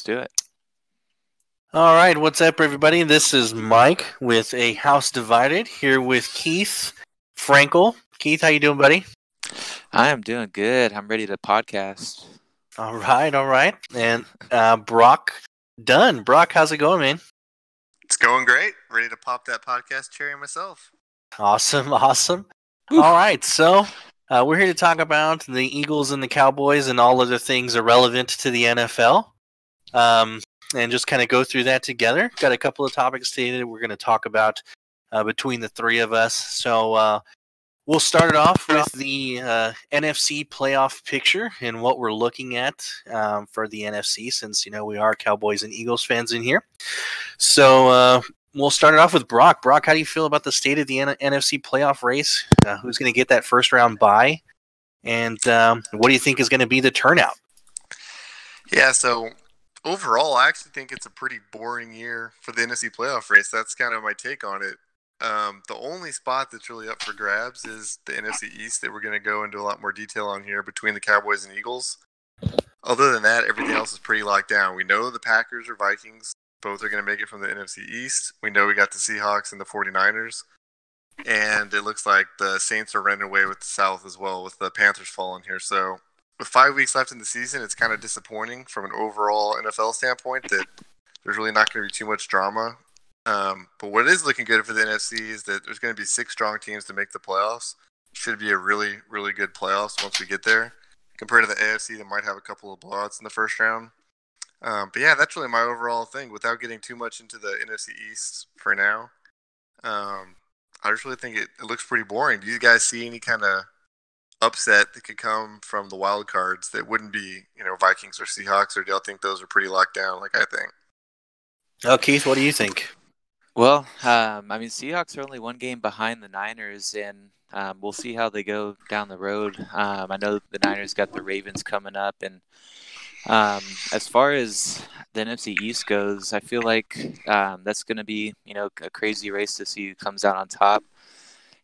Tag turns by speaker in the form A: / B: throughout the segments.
A: Let's do it.
B: All right, what's up, everybody? This is Mike with a House Divided here with Keith Frankel. Keith, how you doing, buddy?
A: I am doing good. I'm ready to podcast.
B: All right, all right. And uh, Brock Dunn. Brock, how's it going, man?
C: It's going great. Ready to pop that podcast cherry myself.
B: Awesome, awesome. All right, so uh, we're here to talk about the Eagles and the Cowboys and all other things irrelevant to the NFL. Um, and just kind of go through that together. Got a couple of topics today that we're going to talk about uh, between the three of us. So uh, we'll start it off with the uh, NFC playoff picture and what we're looking at um, for the NFC, since you know we are Cowboys and Eagles fans in here. So uh, we'll start it off with Brock. Brock, how do you feel about the state of the N- NFC playoff race? Uh, who's going to get that first round bye? And um, what do you think is going to be the turnout?
C: Yeah, so overall, I actually think it's a pretty boring year for the NFC playoff race. That's kind of my take on it. Um, the only spot that's really up for grabs is the NFC East that we're going to go into a lot more detail on here between the Cowboys and Eagles. Other than that, everything else is pretty locked down. We know the Packers or Vikings both are going to make it from the NFC East. We know we got the Seahawks and the 49ers. And it looks like the Saints are running away with the South as well, with the Panthers falling here. So with five weeks left in the season, it's kind of disappointing from an overall NFL standpoint that there's really not going to be too much drama. Um, but what is looking good for the NFC is that there's going to be six strong teams to make the playoffs. Should be a really, really good playoffs once we get there. Compared to the AFC, that might have a couple of blowouts in the first round. Um, but yeah, that's really my overall thing. Without getting too much into the NFC East for now, um, I just really think it, it looks pretty boring. Do you guys see any kind of upset that could come from the wild cards that wouldn't be, you know, Vikings or Seahawks, or do y'all think those are pretty locked down? Like I think.
B: Oh, Keith, what do you think?
A: Well, um, I mean, Seahawks are only one game behind the Niners, and um, we'll see how they go down the road. Um, I know the Niners got the Ravens coming up, and um, as far as the NFC East goes, I feel like um, that's going to be, you know, a crazy race to see who comes out on top.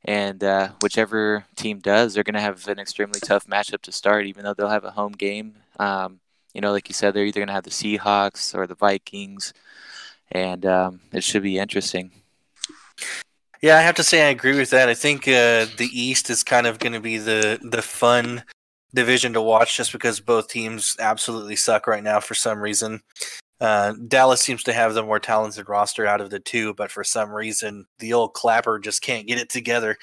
A: And uh, whichever team does, they're going to have an extremely tough matchup to start, even though they'll have a home game. Um, you know, like you said, they're either going to have the Seahawks or the Vikings, and um, it should be interesting.
B: Yeah, I have to say I agree with that. I think uh, the East is kind of going to be the the fun division to watch, just because both teams absolutely suck right now for some reason. Uh, Dallas seems to have the more talented roster out of the two, but for some reason, the old Clapper just can't get it together.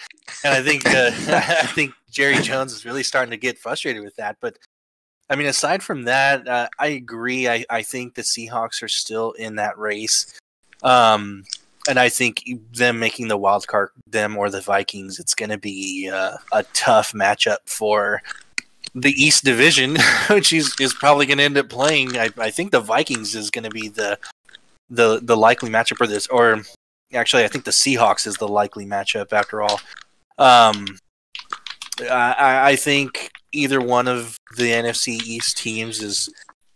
B: And I think uh, I think Jerry Jones is really starting to get frustrated with that. But I mean, aside from that, uh, I agree. I, I think the Seahawks are still in that race, um, and I think them making the wild card, them or the Vikings, it's going to be uh, a tough matchup for the East Division, which is, is probably going to end up playing. I, I think the Vikings is going to be the the the likely matchup for this, or actually, I think the Seahawks is the likely matchup after all. Um, I, I think either one of the NFC East teams is,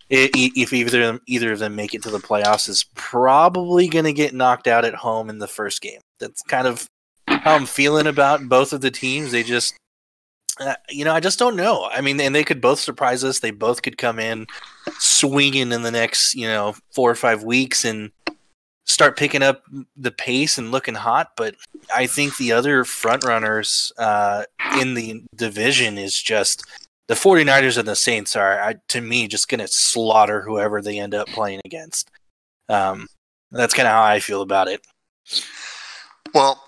B: if either either of them make it to the playoffs, is probably going to get knocked out at home in the first game. That's kind of how I'm feeling about both of the teams. They just you know, I just don't know. I mean, and they could both surprise us. They both could come in swinging in the next, you know, four or five weeks and start picking up the pace and looking hot. But I think the other front runners uh, in the division is just the 49ers and the Saints are, I, to me, just going to slaughter whoever they end up playing against. Um, that's kind of how I feel about it.
C: Well,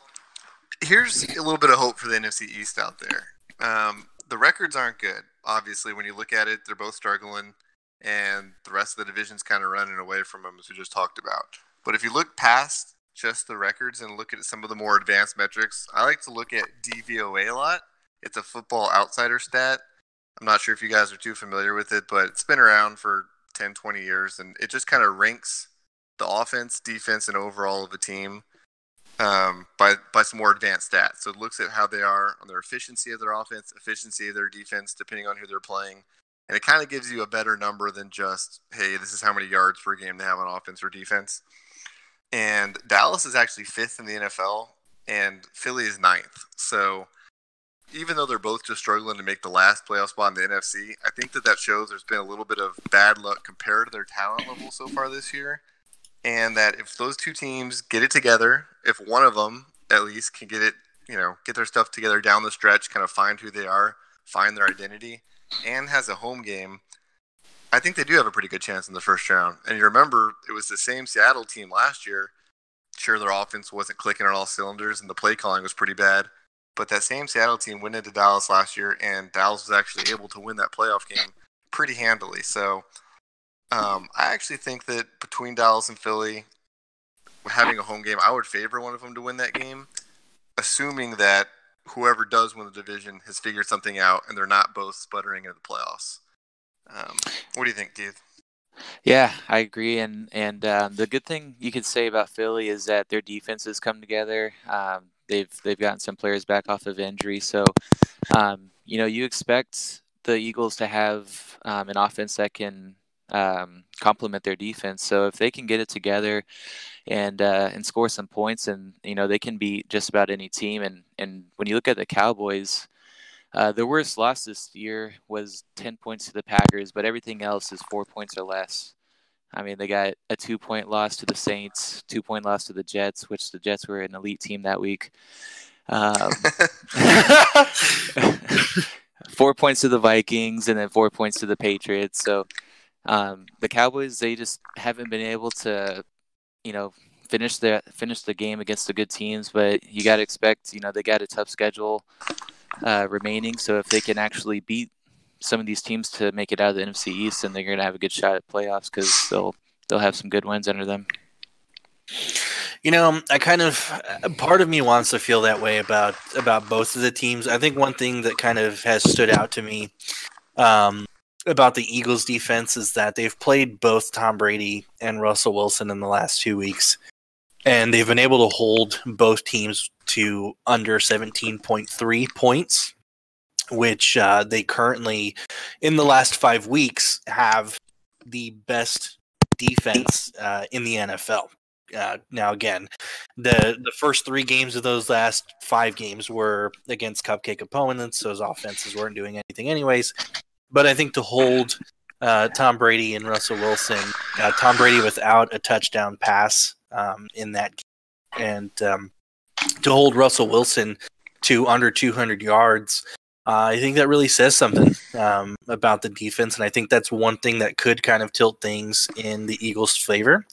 C: here's a little bit of hope for the NFC East out there. Um, the records aren't good. Obviously, when you look at it, they're both struggling, and the rest of the division's kind of running away from them, as we just talked about. But if you look past just the records and look at some of the more advanced metrics, I like to look at DVOA a lot. It's a football outsider stat. I'm not sure if you guys are too familiar with it, but it's been around for 10, 20 years, and it just kind of ranks the offense, defense, and overall of a team um, by by some more advanced stats. So it looks at how they are on their efficiency of their offense, efficiency of their defense, depending on who they're playing, and it kind of gives you a better number than just hey, this is how many yards per game they have on offense or defense. And Dallas is actually fifth in the NFL, and Philly is ninth. So even though they're both just struggling to make the last playoff spot in the NFC, I think that that shows there's been a little bit of bad luck compared to their talent level so far this year, and that if those two teams get it together, if one of them at least can get it, you know, get their stuff together down the stretch, kind of find who they are, find their identity, and has a home game. I think they do have a pretty good chance in the first round. And you remember, it was the same Seattle team last year. Sure, their offense wasn't clicking on all cylinders and the play calling was pretty bad. But that same Seattle team went into Dallas last year, and Dallas was actually able to win that playoff game pretty handily. So um, I actually think that between Dallas and Philly, having a home game, I would favor one of them to win that game, assuming that whoever does win the division has figured something out and they're not both sputtering in the playoffs. Um, what do you think, Keith?
A: Yeah, I agree. And and um, the good thing you could say about Philly is that their defenses come together. Um, they've they've gotten some players back off of injury, so um, you know you expect the Eagles to have um, an offense that can um, complement their defense. So if they can get it together and uh, and score some points, and you know they can beat just about any team. And and when you look at the Cowboys, uh, the worst loss this year was ten points to the Packers, but everything else is four points or less. I mean, they got a two point loss to the Saints, two point loss to the Jets, which the Jets were an elite team that week. Um, four points to the Vikings, and then four points to the Patriots. So um, the Cowboys, they just haven't been able to, you know, finish the finish the game against the good teams. But you got to expect, you know, they got a tough schedule uh, remaining. So if they can actually beat some of these teams to make it out of the NFC East, then they're going to have a good shot at playoffs because they'll they'll have some good wins under them.
B: You know, I kind of part of me wants to feel that way about about both of the teams. I think one thing that kind of has stood out to me um, about the Eagles defense is that they've played both Tom Brady and Russell Wilson in the last two weeks, and they've been able to hold both teams to under 17.3 points, which uh, they currently, in the last five weeks, have the best defense uh, in the NFL. Uh, now again, the the first three games of those last five games were against cupcake opponents. Those offenses weren't doing anything anyways. But I think to hold uh, Tom Brady and Russell Wilson, uh, Tom Brady without a touchdown pass um, in that game, and um, to hold Russell Wilson to under 200 yards uh, I think that really says something um, about the defense, and I think that's one thing that could kind of tilt things in the Eagles' favor.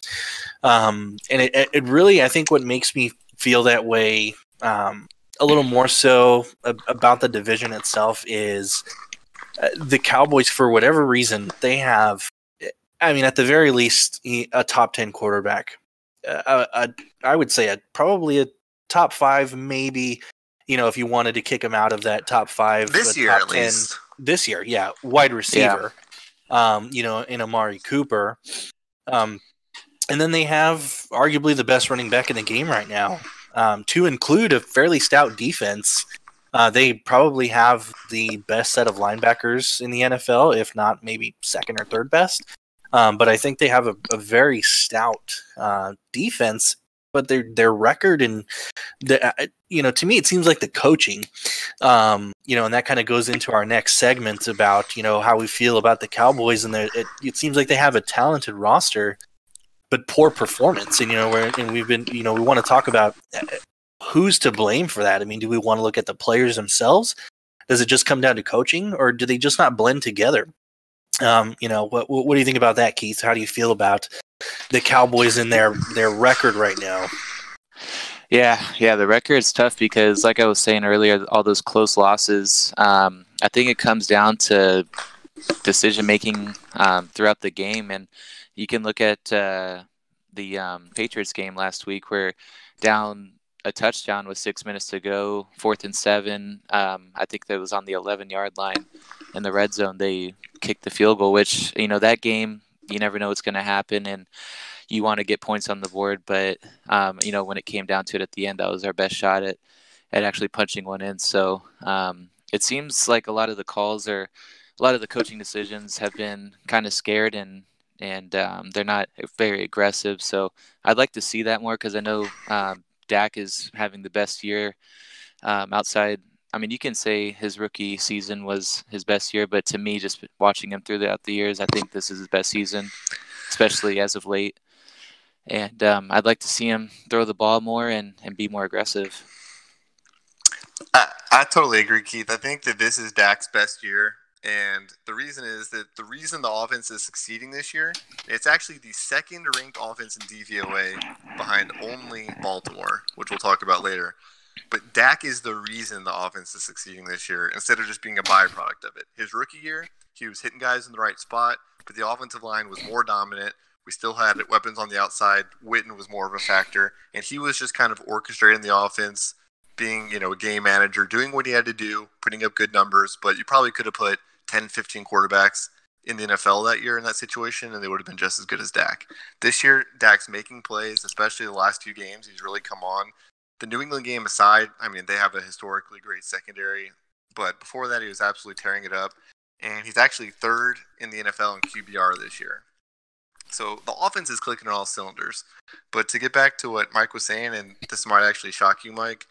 B: Um, and it, it, really, I think, what makes me feel that way um, a little more so about the division itself is uh, the Cowboys. For whatever reason, they have, I mean, at the very least, a top ten quarterback. Uh, a, a, I would say a probably a top five, maybe you know, if you wanted to kick him out of that top five
C: this year, at 10, least
B: this year, yeah, wide receiver, yeah. um, you know, in Amari Cooper, um, and then they have arguably the best running back in the game right now. Um, to include a fairly stout defense, uh, they probably have the best set of linebackers in the NFL, if not maybe second or third best. Um, but I think they have a, a very stout uh, defense but their their record and the uh, you know to me it seems like the coaching um you know and that kind of goes into our next segment about you know how we feel about the cowboys and it, it seems like they have a talented roster but poor performance and you know where and we've been you know we want to talk about uh, who's to blame for that i mean do we want to look at the players themselves does it just come down to coaching or do they just not blend together um, you know, what what do you think about that, Keith? How do you feel about the Cowboys in their their record right now?
A: Yeah, yeah, the record's tough because, like I was saying earlier, all those close losses. Um, I think it comes down to decision making um, throughout the game, and you can look at uh, the um, Patriots game last week, where down a touchdown with six minutes to go, fourth and seven. Um, I think that was on the 11 yard line in the red zone. They kicked the field goal, which you know that game you never know what's going to happen, and you want to get points on the board. But um, you know when it came down to it at the end, that was our best shot at at actually punching one in. So um, it seems like a lot of the calls are a lot of the coaching decisions have been kind of scared and and um, they're not very aggressive. So I'd like to see that more because I know um, Dak is having the best year um, outside I mean, you can say his rookie season was his best year, but to me, just watching him throughout the years, I think this is his best season, especially as of late. And um, I'd like to see him throw the ball more and, and be more aggressive.
C: I, I totally agree, Keith. I think that this is Dak's best year. And the reason is that the reason the offense is succeeding this year, it's actually the second ranked offense in DVOA behind only Baltimore, which we'll talk about later. But Dak is the reason the offense is succeeding this year instead of just being a byproduct of it. His rookie year, he was hitting guys in the right spot, but the offensive line was more dominant. We still had weapons on the outside. Witten was more of a factor, and he was just kind of orchestrating the offense, being, you know, a game manager, doing what he had to do, putting up good numbers, but you probably could have put 10, 15 quarterbacks in the NFL that year in that situation, and they would have been just as good as Dak. This year, Dak's making plays, especially the last two games. He's really come on the New England game aside, I mean, they have a historically great secondary, but before that, he was absolutely tearing it up. And he's actually third in the NFL in QBR this year. So the offense is clicking on all cylinders. But to get back to what Mike was saying, and this might actually shock you, Mike,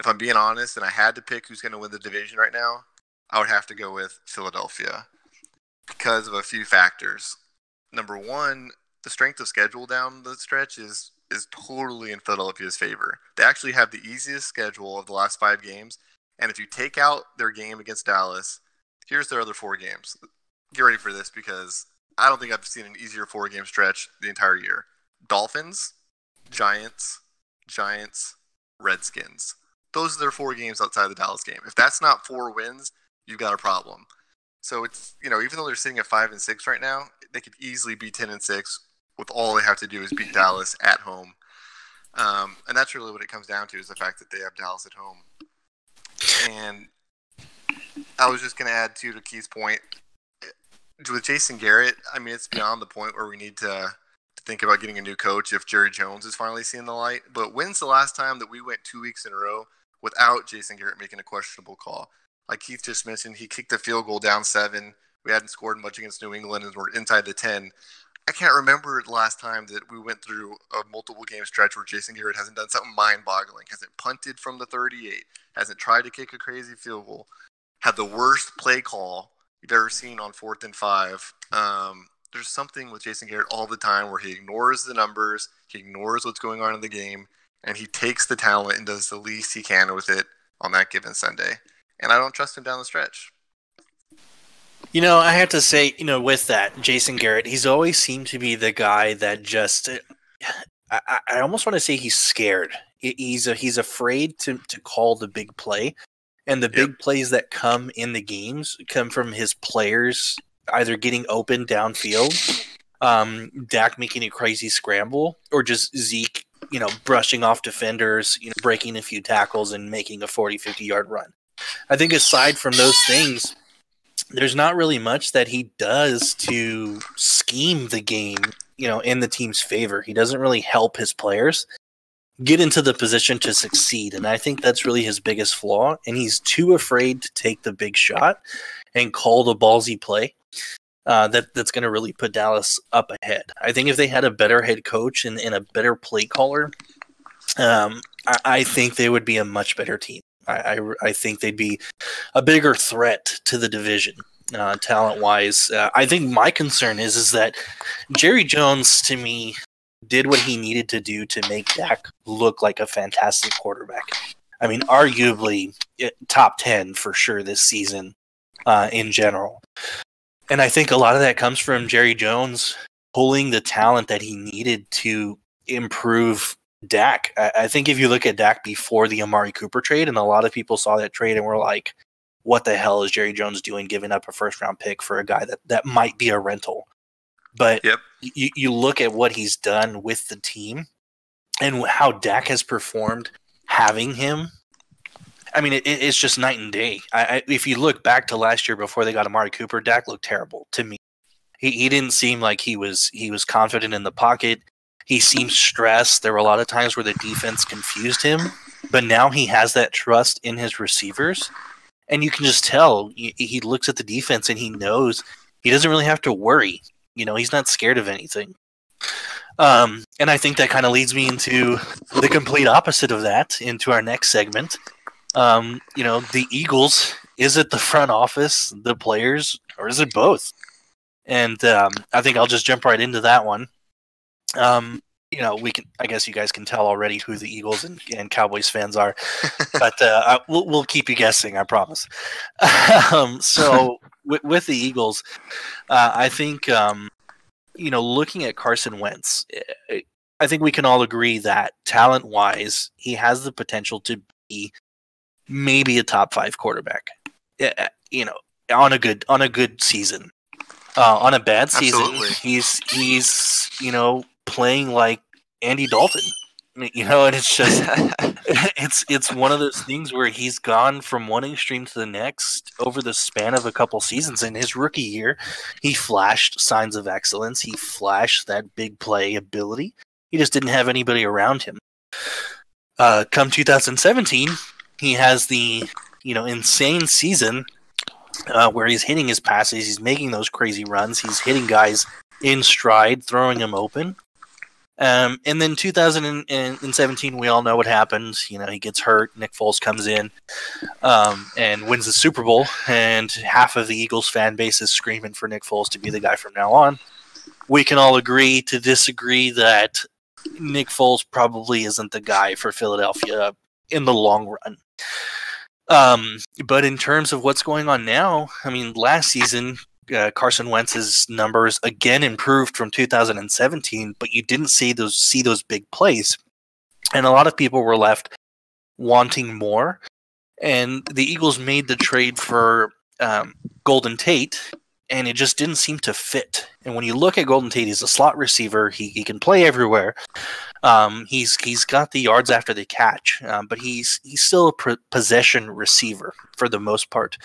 C: if I'm being honest and I had to pick who's going to win the division right now, I would have to go with Philadelphia because of a few factors. Number one, the strength of schedule down the stretch is is totally in Philadelphia's favor. They actually have the easiest schedule of the last five games. And if you take out their game against Dallas, here's their other four games. Get ready for this because I don't think I've seen an easier four game stretch the entire year. Dolphins, Giants, Giants, Redskins. Those are their four games outside the Dallas game. If that's not four wins, you've got a problem. So it's you know even though they're sitting at five and six right now, they could easily be ten and six with all they have to do is beat Dallas at home. Um, and that's really what it comes down to is the fact that they have Dallas at home. And I was just going to add too to Keith's point with Jason Garrett. I mean, it's beyond the point where we need to, to think about getting a new coach if Jerry Jones is finally seeing the light. But when's the last time that we went two weeks in a row without Jason Garrett making a questionable call? Like Keith just mentioned, he kicked a field goal down seven. We hadn't scored much against New England and we're inside the 10. I can't remember the last time that we went through a multiple game stretch where Jason Garrett hasn't done something mind boggling, hasn't punted from the 38, hasn't tried to kick a crazy field goal, had the worst play call you've ever seen on fourth and five. Um, there's something with Jason Garrett all the time where he ignores the numbers, he ignores what's going on in the game, and he takes the talent and does the least he can with it on that given Sunday. And I don't trust him down the stretch.
B: You know, I have to say, you know, with that, Jason Garrett, he's always seemed to be the guy that just. I, I almost want to say he's scared. He's a, he's afraid to to call the big play, and the big plays that come in the games come from his players either getting open downfield, um, Dak making a crazy scramble, or just Zeke, you know, brushing off defenders, you know, breaking a few tackles and making a 40, 50 yard run. I think aside from those things, there's not really much that he does to scheme the game, you know, in the team's favor. He doesn't really help his players get into the position to succeed. And I think that's really his biggest flaw. And he's too afraid to take the big shot and call the ballsy play. Uh, that that's going to really put Dallas up ahead. I think if they had a better head coach and, and a better play caller, um, I, I think they would be a much better team. I, I, think they'd be a bigger threat to the division. Uh, talent wise, uh, I think my concern is is that Jerry Jones to me did what he needed to do to make Dak look like a fantastic quarterback. I mean, arguably eh, top ten for sure this season uh, in general. And I think a lot of that comes from Jerry Jones pulling the talent that he needed to improve Dak. I, I think if you look at Dak before the Amari Cooper trade, and a lot of people saw that trade and were like, what the hell is Jerry Jones doing giving up a first round pick for a guy that, that might be a rental? But
C: yep.
B: you, you look at what he's done with the team and how Dak has performed having him. I mean, it, it's just night and day. I, I, if you look back to last year before they got Amari Cooper, Dak looked terrible to me. He, he didn't seem like he was he was confident in the pocket. He seemed stressed. There were a lot of times where the defense confused him, but now he has that trust in his receivers. And you can just tell he, looks at the defense and he knows he doesn't really have to worry. You know, he's not scared of anything. Um, and I think that kind of leads me into the complete opposite of that, into our next segment. Um, you know, the Eagles. Is it the front office, the players, or is it both? And um, I think I'll just jump right into that one. Um, you know, we can. I guess you guys can tell already who the Eagles and, and Cowboys fans are, but uh, I, we'll, we'll keep you guessing. I promise. um, so with, with, the Eagles, uh, I think um, you know, looking at Carson Wentz, eh, I think we can all agree that talent wise, he has the potential to be maybe a top five quarterback. You know, on a good on a good season. Uh, on a bad season, Absolutely. he's he's you know playing like Andy Dalton. You know, and it's just it's it's one of those things where he's gone from one extreme to the next over the span of a couple seasons. In his rookie year, he flashed signs of excellence. He flashed that big play ability. He just didn't have anybody around him. Uh, come 2017, he has the you know insane season uh, where he's hitting his passes, he's making those crazy runs, he's hitting guys in stride, throwing them open. Um, and then 2017, we all know what happens. You know, he gets hurt. Nick Foles comes in um, and wins the Super Bowl, and half of the Eagles fan base is screaming for Nick Foles to be the guy from now on. We can all agree to disagree that Nick Foles probably isn't the guy for Philadelphia in the long run. Um, but in terms of what's going on now, I mean, last season uh, Carson Wentz's numbers again improved from 2017, but you didn't see those see those big plays, and a lot of people were left wanting more. And the Eagles made the trade for um, Golden Tate, and it just didn't seem to fit. And when you look at Golden Tate, he's a slot receiver. He, he can play everywhere. Um, he's he's got the yards after the catch, um, but he's he's still a possession receiver for the most part.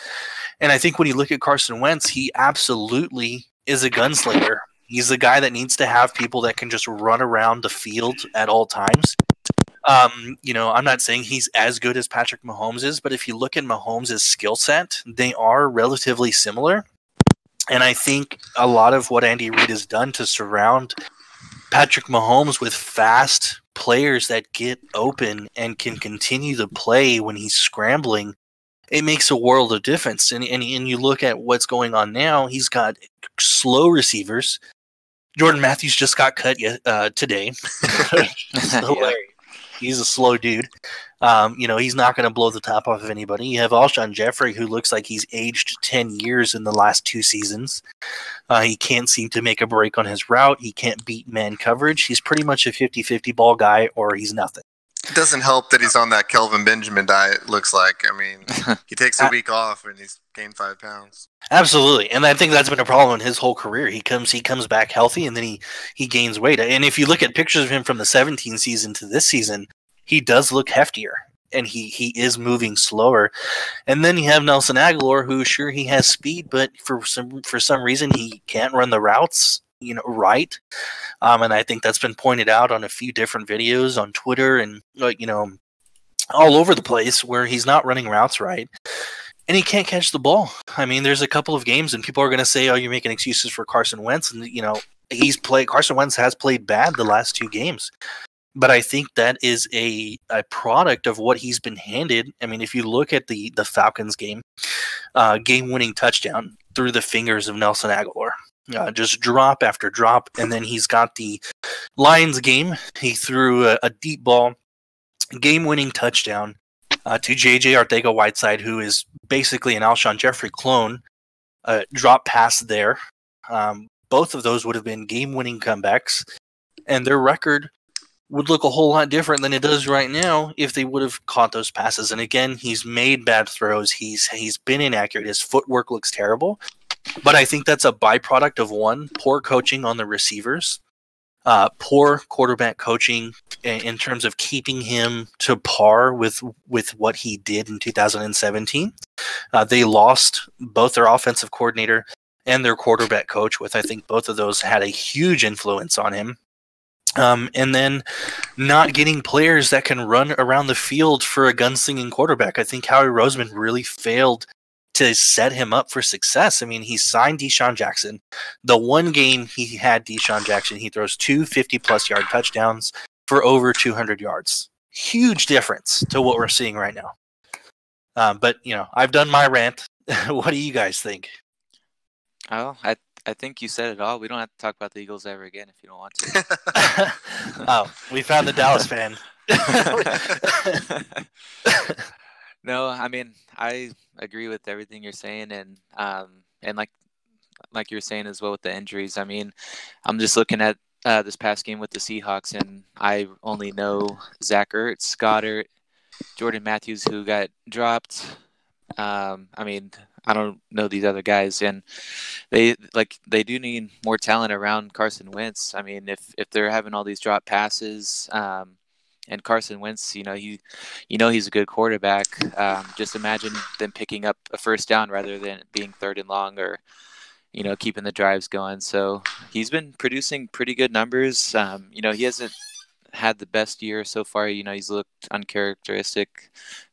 B: And I think when you look at Carson Wentz, he absolutely is a gunslinger. He's the guy that needs to have people that can just run around the field at all times. Um, you know, I'm not saying he's as good as Patrick Mahomes is, but if you look at Mahomes' skill set, they are relatively similar. And I think a lot of what Andy Reid has done to surround Patrick Mahomes with fast players that get open and can continue to play when he's scrambling, it makes a world of difference. And, and, and you look at what's going on now, he's got slow receivers. Jordan Matthews just got cut uh, today. yeah. He's a slow dude. Um, you know, he's not going to blow the top off of anybody. You have Alshon Jeffery, who looks like he's aged 10 years in the last two seasons. Uh, he can't seem to make a break on his route. He can't beat man coverage. He's pretty much a 50 50 ball guy, or he's nothing.
C: It doesn't help that he's on that Kelvin Benjamin diet, looks like. I mean, he takes a week off and he's gained five pounds.
B: Absolutely. And I think that's been a problem in his whole career. He comes he comes back healthy and then he, he gains weight. And if you look at pictures of him from the 17 season to this season, he does look heftier and he he is moving slower. And then you have Nelson Agholor, who sure he has speed, but for some for some reason he can't run the routes, you know, right. Um, and I think that's been pointed out on a few different videos on Twitter and you know, all over the place where he's not running routes right. And he can't catch the ball. I mean, there's a couple of games, and people are going to say, "Oh, you're making excuses for Carson Wentz," and you know, he's played. Carson Wentz has played bad the last two games but I think that is a, a product of what he's been handed. I mean, if you look at the the Falcons game, uh, game winning touchdown through the fingers of Nelson Agholor, uh, just drop after drop, and then he's got the Lions game. He threw a, a deep ball, game winning touchdown uh, to JJ Arcega Whiteside, who is basically an Alshon Jeffery clone. Uh, drop pass there. Um, both of those would have been game winning comebacks, and their record would look a whole lot different than it does right now if they would have caught those passes. And again, he's made bad throws. He's he's been inaccurate. His footwork looks terrible. But I think that's a byproduct of one poor coaching on the receivers, uh, poor quarterback coaching in, terms of keeping him to par with with what he did in 2017. Uh, they lost both their offensive coordinator and their quarterback coach, with I think both of those had a huge influence on him. Um, and then not getting players that can run around the field for a gunslinging quarterback. I think Howie Roseman really failed to set him up for success. I mean, he signed DeSean Jackson. The one game he had DeSean Jackson, he throws two 50 plus yard touchdowns for over 200 yards. Huge difference to what we're seeing right now. Um, but you know, I've done my rant. what do you guys think?
A: Oh, I I think you said it all. We don't have to talk about the Eagles ever again if you don't want to.
B: oh, we found the Dallas fan.
A: no, I mean I agree with everything you're saying, and um, and like like you were saying as well with the injuries. I mean, I'm just looking at uh, this past game with the Seahawks, and I only know Zach Ertz, Goedert, Jordan Matthews, who got dropped. Um, I mean, I don't know these other guys, and they like they do need more talent around Carson Wentz. I mean, if if they're having all these drop passes, um, and Carson Wentz, you know, he, you know, he's a good quarterback. Um, just imagine them picking up a first down rather than being third and long or, you know, keeping the drives going. So he's been producing pretty good numbers. Um, you know, he hasn't had the best year so far. You know, he's looked uncharacteristic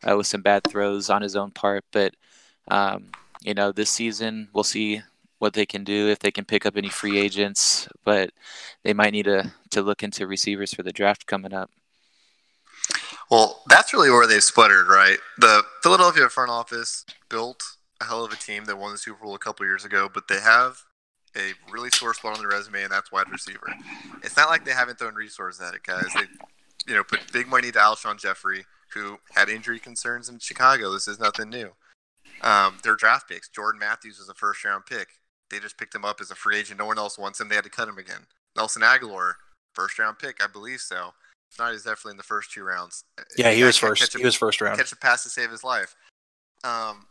A: uh, with some bad throws on his own part, but um, you know, this season we'll see what they can do if they can pick up any free agents, but they might need to to look into receivers for the draft coming up.
C: Well, that's really where they've sputtered, right? The Philadelphia front office built a hell of a team that won the Super Bowl a couple years ago, but they have a really sore spot on their resume, and that's wide receiver. It's not like they haven't thrown resources at it, guys. They, you know, put big money to Alshon Jeffery, who had injury concerns in Chicago. This is nothing new. Um, their draft picks. Jordan Matthews was a first round pick. They just picked him up as a free agent. No one else wants him. They had to cut him again. Nelson Agholor, first round pick, I believe so. Not, he's definitely in the first two rounds.
B: Yeah, he was first. A, he was first round.
C: Catch a pass to save his life. Um,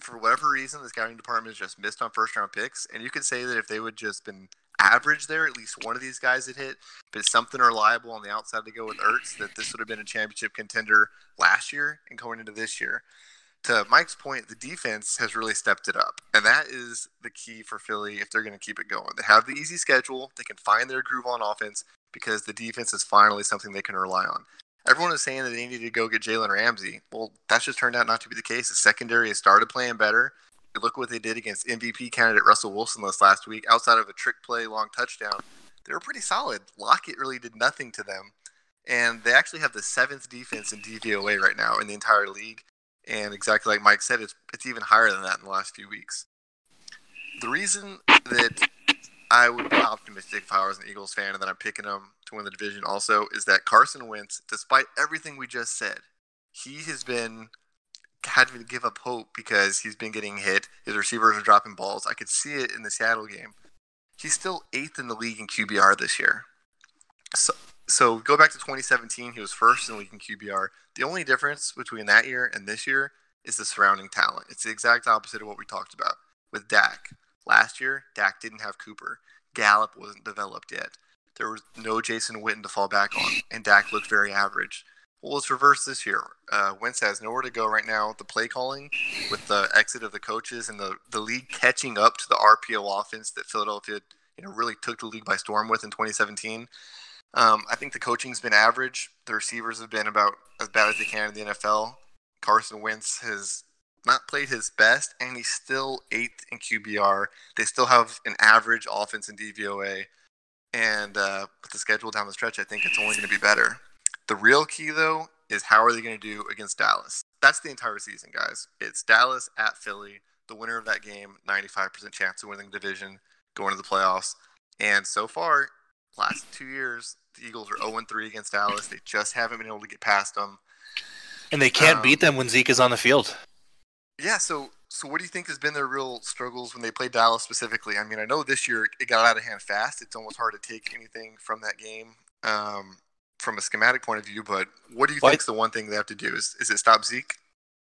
C: for whatever reason, the scouting department has just missed on first round picks. And you could say that if they would just been average there, at least one of these guys had hit, but something reliable on the outside to go with Ertz, that this would have been a championship contender last year and going into this year. To Mike's point, the defense has really stepped it up. And that is the key for Philly if they're going to keep it going. They have the easy schedule, they can find their groove on offense because the defense is finally something they can rely on. Everyone is saying that they needed to go get Jalen Ramsey. Well, that's just turned out not to be the case. The secondary has started playing better. Look what they did against MVP candidate Russell Wilson this last week. Outside of a trick play, long touchdown, they were pretty solid. Lockett really did nothing to them, and they actually have the seventh defense in DVOA right now in the entire league. And exactly like Mike said, it's it's even higher than that in the last few weeks. The reason that I would be optimistic if I was an Eagles fan and that I'm picking them to win the division also is that Carson Wentz, despite everything we just said, he has been had to give up hope because he's been getting hit. His receivers are dropping balls. I could see it in the Seattle game. He's still eighth in the league in QBR this year. So, so go back to 2017. He was first in the league in QBR. The only difference between that year and this year is the surrounding talent. It's the exact opposite of what we talked about with Dak. Last year, Dak didn't have Cooper. Gallup wasn't developed yet. There was no Jason Witten to fall back on, and Dak looked very average. Well, it's reversed this year. Uh, Wentz has nowhere to go right now. The play calling, with the exit of the coaches and the, the league catching up to the RPO offense that Philadelphia, you know, really took the league by storm with in 2017. Um, I think the coaching's been average. The receivers have been about as bad as they can in the NFL. Carson Wentz has not played his best, and he's still eighth in QBR. They still have an average offense in DVOA, and uh, with the schedule down the stretch, I think it's only going to be better. The real key, though, is how are they going to do against Dallas? That's the entire season, guys. It's Dallas at Philly. The winner of that game, 95% chance of winning the division, going to the playoffs. And so far, last two years, the Eagles are 0 3 against Dallas. They just haven't been able to get past them.
B: And they can't um, beat them when Zeke is on the field.
C: Yeah, so so what do you think has been their real struggles when they play Dallas specifically? I mean, I know this year it got out of hand fast. It's almost hard to take anything from that game. Um, from a schematic point of view, but what do you think is the one thing they have to do? Is is it stop Zeke?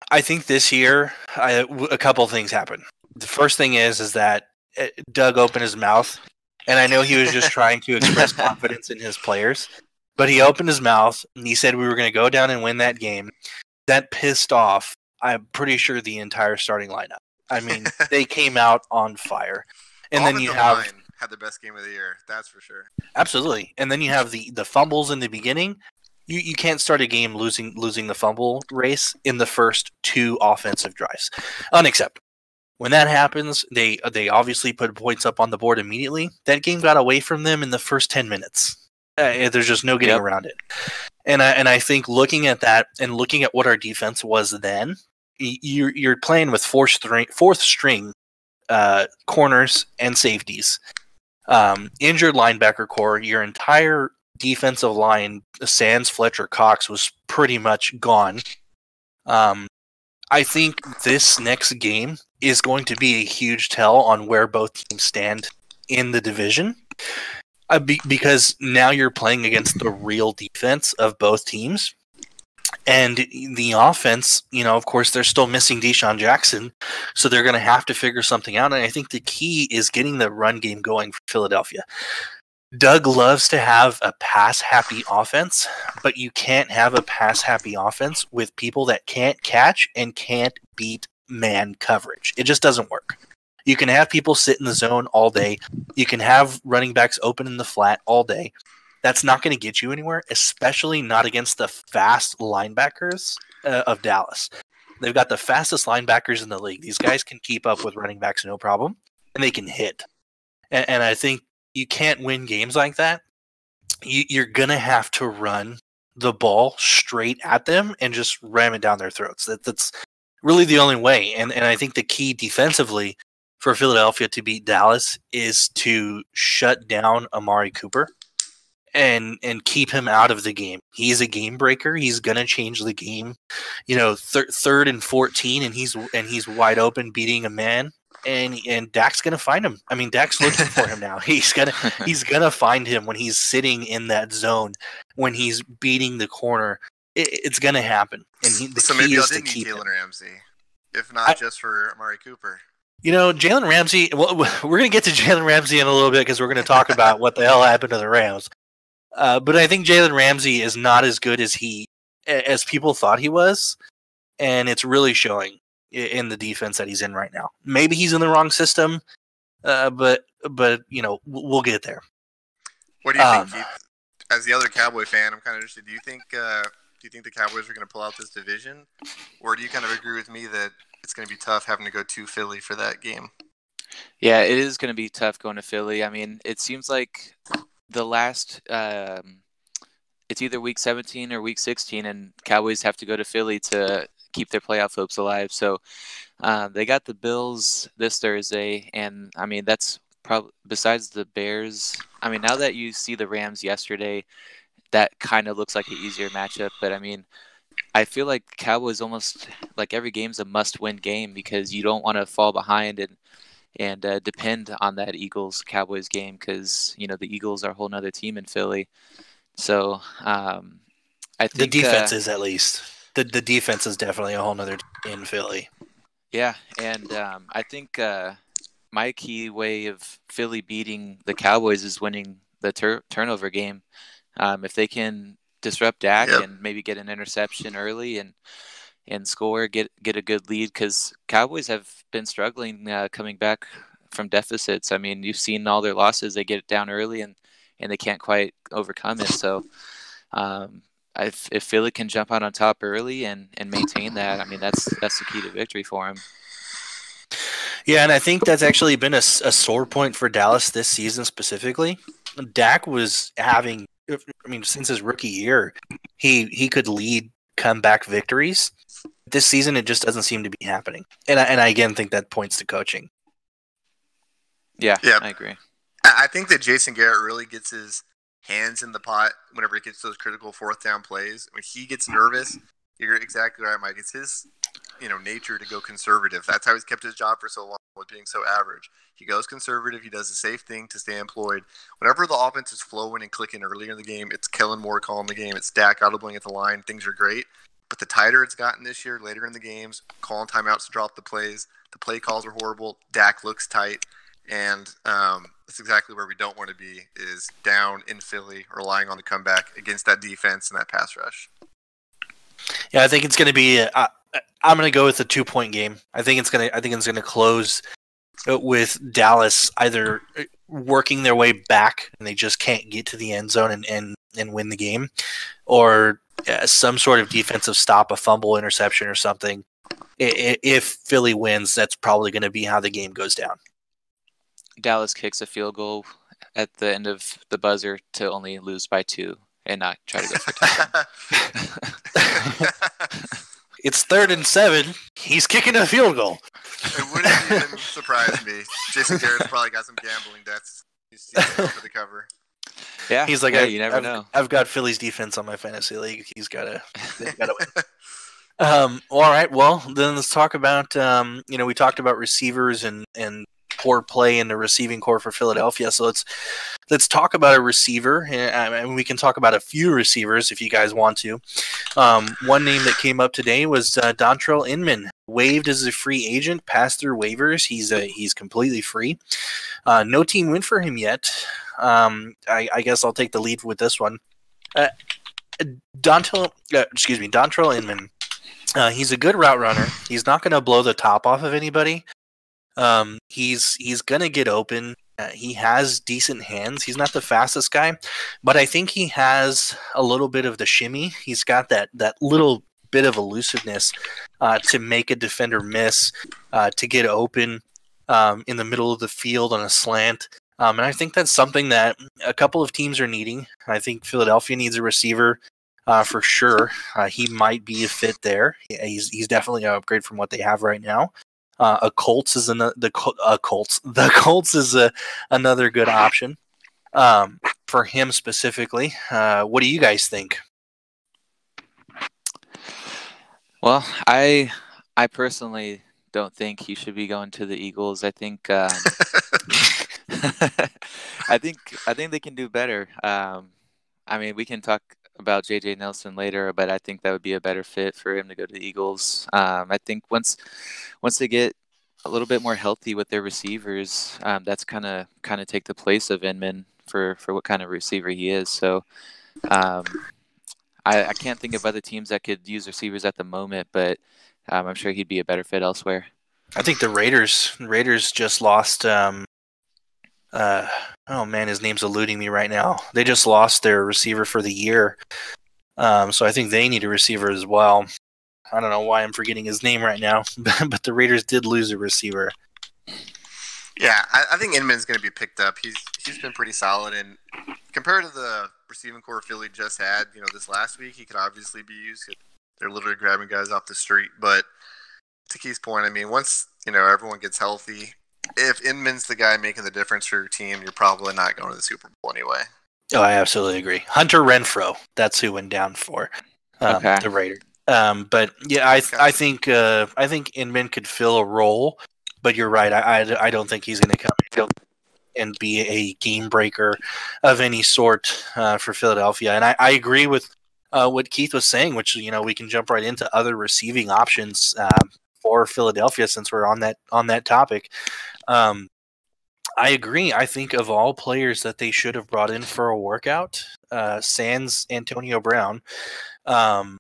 B: I think this year I, a couple things happen. The first thing is is that eh, Doug opened his mouth, and I know he was just trying to express confidence in his players, but he opened his mouth and he said we were going to go down and win that game. That pissed off. I'm pretty sure the entire starting lineup. I mean, they came out on fire, and then you have. Line
C: had the best game of the year. That's for sure.
B: Absolutely. And then you have the the fumbles in the beginning. You you can't start a game losing losing the fumble race in the first two offensive drives. Unacceptable. When that happens, they they obviously put points up on the board immediately. That game got away from them in the first 10 minutes. Uh, there's just no getting yep. around it. And I and I think looking at that and looking at what our defense was then, you're you're playing with fourth string, fourth string uh, corners and safeties. Um, injured linebacker corps. Your entire defensive line, Sans Fletcher Cox, was pretty much gone. Um, I think this next game is going to be a huge tell on where both teams stand in the division. Uh, be, because now you're playing against the real defense of both teams. And the offense, you know, of course, they're still missing DeSean Jackson, so they're going to have to figure something out. And I think the key is getting the run game going for Philadelphia. Doug loves to have a pass happy offense, but you can't have a pass happy offense with people that can't catch and can't beat man coverage. It just doesn't work. You can have people sit in the zone all day. You can have running backs open in the flat all day. That's not going to get you anywhere, especially not against the fast linebackers uh, of Dallas. They've got the fastest linebackers in the league. These guys can keep up with running backs no problem, and they can hit. And, and I think you can't win games like that. You, you're gonna have to run the ball straight at them and just ram it down their throats. That, that's really the only way. And and I think the key defensively for Philadelphia to beat Dallas is to shut down Amari Cooper and and keep him out of the game. He's a game breaker. He's gonna change the game. You know, thir- third and fourteen, and he's and he's wide open beating a man and and Dak's gonna find him. I mean, Dak's looking for him now. He's gonna he's gonna find him when he's sitting in that zone, when he's beating the corner. It, it's gonna happen. And he, the
C: so
B: key
C: maybe
B: is to keep
C: Jalen. Ramsey, if not
B: I-
C: just for Amari Cooper.
B: You know, Jalen Ramsey. Well, we're gonna get to Jalen Ramsey in a little bit because we're gonna talk about what the hell happened to the Rams. Uh, but I think Jalen Ramsey is not as good as he as people thought he was, and it's really showing in the defense that he's in right now. Maybe he's in the wrong system, uh, but but you know we'll get there.
C: What do you
B: Um,
C: think, Keith? As the other Cowboy fan, I'm kind of interested. Do you think uh, do you think the Cowboys are going to pull out this division, or do you kind of agree with me that it's going to be tough having to go to Philly for that game?
A: Yeah, it is going to be tough going to Philly. I mean, it seems like the last, um, it's either week 17 or week 16, and Cowboys have to go to Philly to keep their playoff hopes alive. So uh, they got the Bills this Thursday, and I mean, that's probably besides the Bears. I mean, now that you see the Rams yesterday, that kind of looks like an easier matchup. But I mean, I feel like Cowboys almost like every game's a must-win game because you don't want to fall behind and and uh, depend on that Eagles Cowboys game because you know the Eagles are a whole nother team in Philly. So um, I
B: The
A: think
B: defense
A: uh,
B: is at least the the defense is definitely a whole nother in Philly.
A: Yeah, and um, I think uh, my key way of Philly beating the Cowboys is winning the tur- turnover game. Um, if they can disrupt Dak
C: Yep.
A: and maybe get an interception early and and score, get get a good lead, because Cowboys have been struggling uh, coming back from deficits. I mean, you've seen all their losses; they get it down early and and they can't quite overcome it. So. Um, if, if Philly can jump out on top early and, and maintain that, I mean that's that's the key to victory for him.
B: Yeah, and I think that's actually been a, a sore point for Dallas this season specifically. Dak was having, I mean, since his rookie year, he he could lead comeback victories. This season, it just doesn't seem to be happening, and I, and I again think that points to coaching.
A: Yeah,
C: Yep.
A: I agree.
C: I I think that Jason Garrett really gets his hands in the pot whenever he gets those critical fourth down plays. When he gets nervous, you're exactly right, Mike. It's his, you know, nature to go conservative. That's how he's kept his job for so long with being so average. He goes conservative. He does the safe thing to stay employed. Whenever the offense is flowing and clicking earlier in the game, it's Kellen Moore calling the game. It's Dak audibling at the line. Things are great. But the tighter it's gotten this year, later in the games, calling timeouts to drop the plays. The play calls are horrible. Dak looks tight and um, that's exactly where we don't want to be is down in Philly, relying on the comeback against that defense and that pass rush.
B: Yeah, I think it's going to be. Uh, I'm going to go with a two point game. I think it's going to. I think it's going to close uh, with Dallas either uh, working their way back and they just can't get to the end zone and and, and win the game, or uh, some sort of defensive stop, a fumble, interception, or something. If Philly wins, that's probably going to be how the game goes down.
A: Dallas kicks a field goal at the end of the buzzer to only lose by two and not try to go for a touchdown.
B: It's third and seven. He's kicking a field goal.
C: It wouldn't even surprise me. Jason Garrett's probably got some gambling debts. He's for the cover.
A: Yeah,
B: He's like,
A: yeah,
B: I,
A: you never
B: I've,
A: know.
B: I've got Philly's defense on my fantasy league. He's got to, got to win. Um, all right. Well, then let's talk about. Um, you know, we talked about receivers and and poor play in the receiving corps for Philadelphia. So let's let's talk about a receiver, and I mean, we can talk about a few receivers if you guys want to. Um, one name that came up today was uh, Dontrelle Inman, waived as a free agent, passed through waivers. He's a, he's completely free. Uh, no team win for him yet. Um, I, I guess I'll take the lead with this one. Uh, Dontrelle, uh, excuse me, Dontrelle Inman. Uh, he's a good route runner. He's not going to blow the top off of anybody. Um, he's he's to get open. Uh, he has decent hands. He's not the fastest guy, but I think he has a little bit of the shimmy. He's got that that little bit of elusiveness uh, to make a defender miss, uh, to get open um, in the middle of the field on a slant. Um, and I think that's something that a couple of teams are needing. I think Philadelphia needs a receiver uh, for sure. Uh, he might be a fit there. He's he's definitely an upgrade from what they have right now. Uh, a Colts is another the Col- uh, Colts the Colts is a, another good option um, for him specifically. Uh, what do you guys think?
A: Well, I I personally don't think he should be going to the Eagles. I think um, I think I think they can do better. Um, I mean, we can talk about JJ Nelson later, but I think that would be a better fit for him to go to the Eagles. Um, I think once once they get a little bit more healthy with their receivers, um, that's kind of kind of take the place of Inman for for what kind of receiver he is. So. Um, I, I can't think of other teams that could use receivers at the moment, but um, I'm sure he'd be a better fit elsewhere.
B: I think the Raiders Raiders just lost. Um, uh, oh man, his name's eluding me right now. They just lost their receiver for the year, um, so I think they need a receiver as well. I don't know why I'm forgetting his name right now, but the Raiders did lose a receiver.
C: Yeah, I, I think Inman's going to be picked up. He's he's been pretty solid, and compared to the receiving corps Philly just had, you know, this last week, he could obviously be used. They're literally grabbing guys off the street. But to Keith's point, I mean, once you know everyone gets healthy, if Inman's the guy making the difference for your team, you're probably not going to the Super Bowl anyway.
B: Oh, I absolutely agree. Hunter Renfrow, that's who went down for um,
A: Okay.
B: the Raiders. Um, but yeah, I
C: Okay.
B: I think uh, I think Inman could fill a role, but you're right. I I, I don't think he's going to come and be a game breaker of any sort uh, for Philadelphia. And I, I agree with uh, what Keith was saying, which you know we can jump right into other receiving options um, for Philadelphia since we're on that on that topic. Um, I agree. I think of all players that they should have brought in for a workout, uh, Sans Antonio Brown. Um,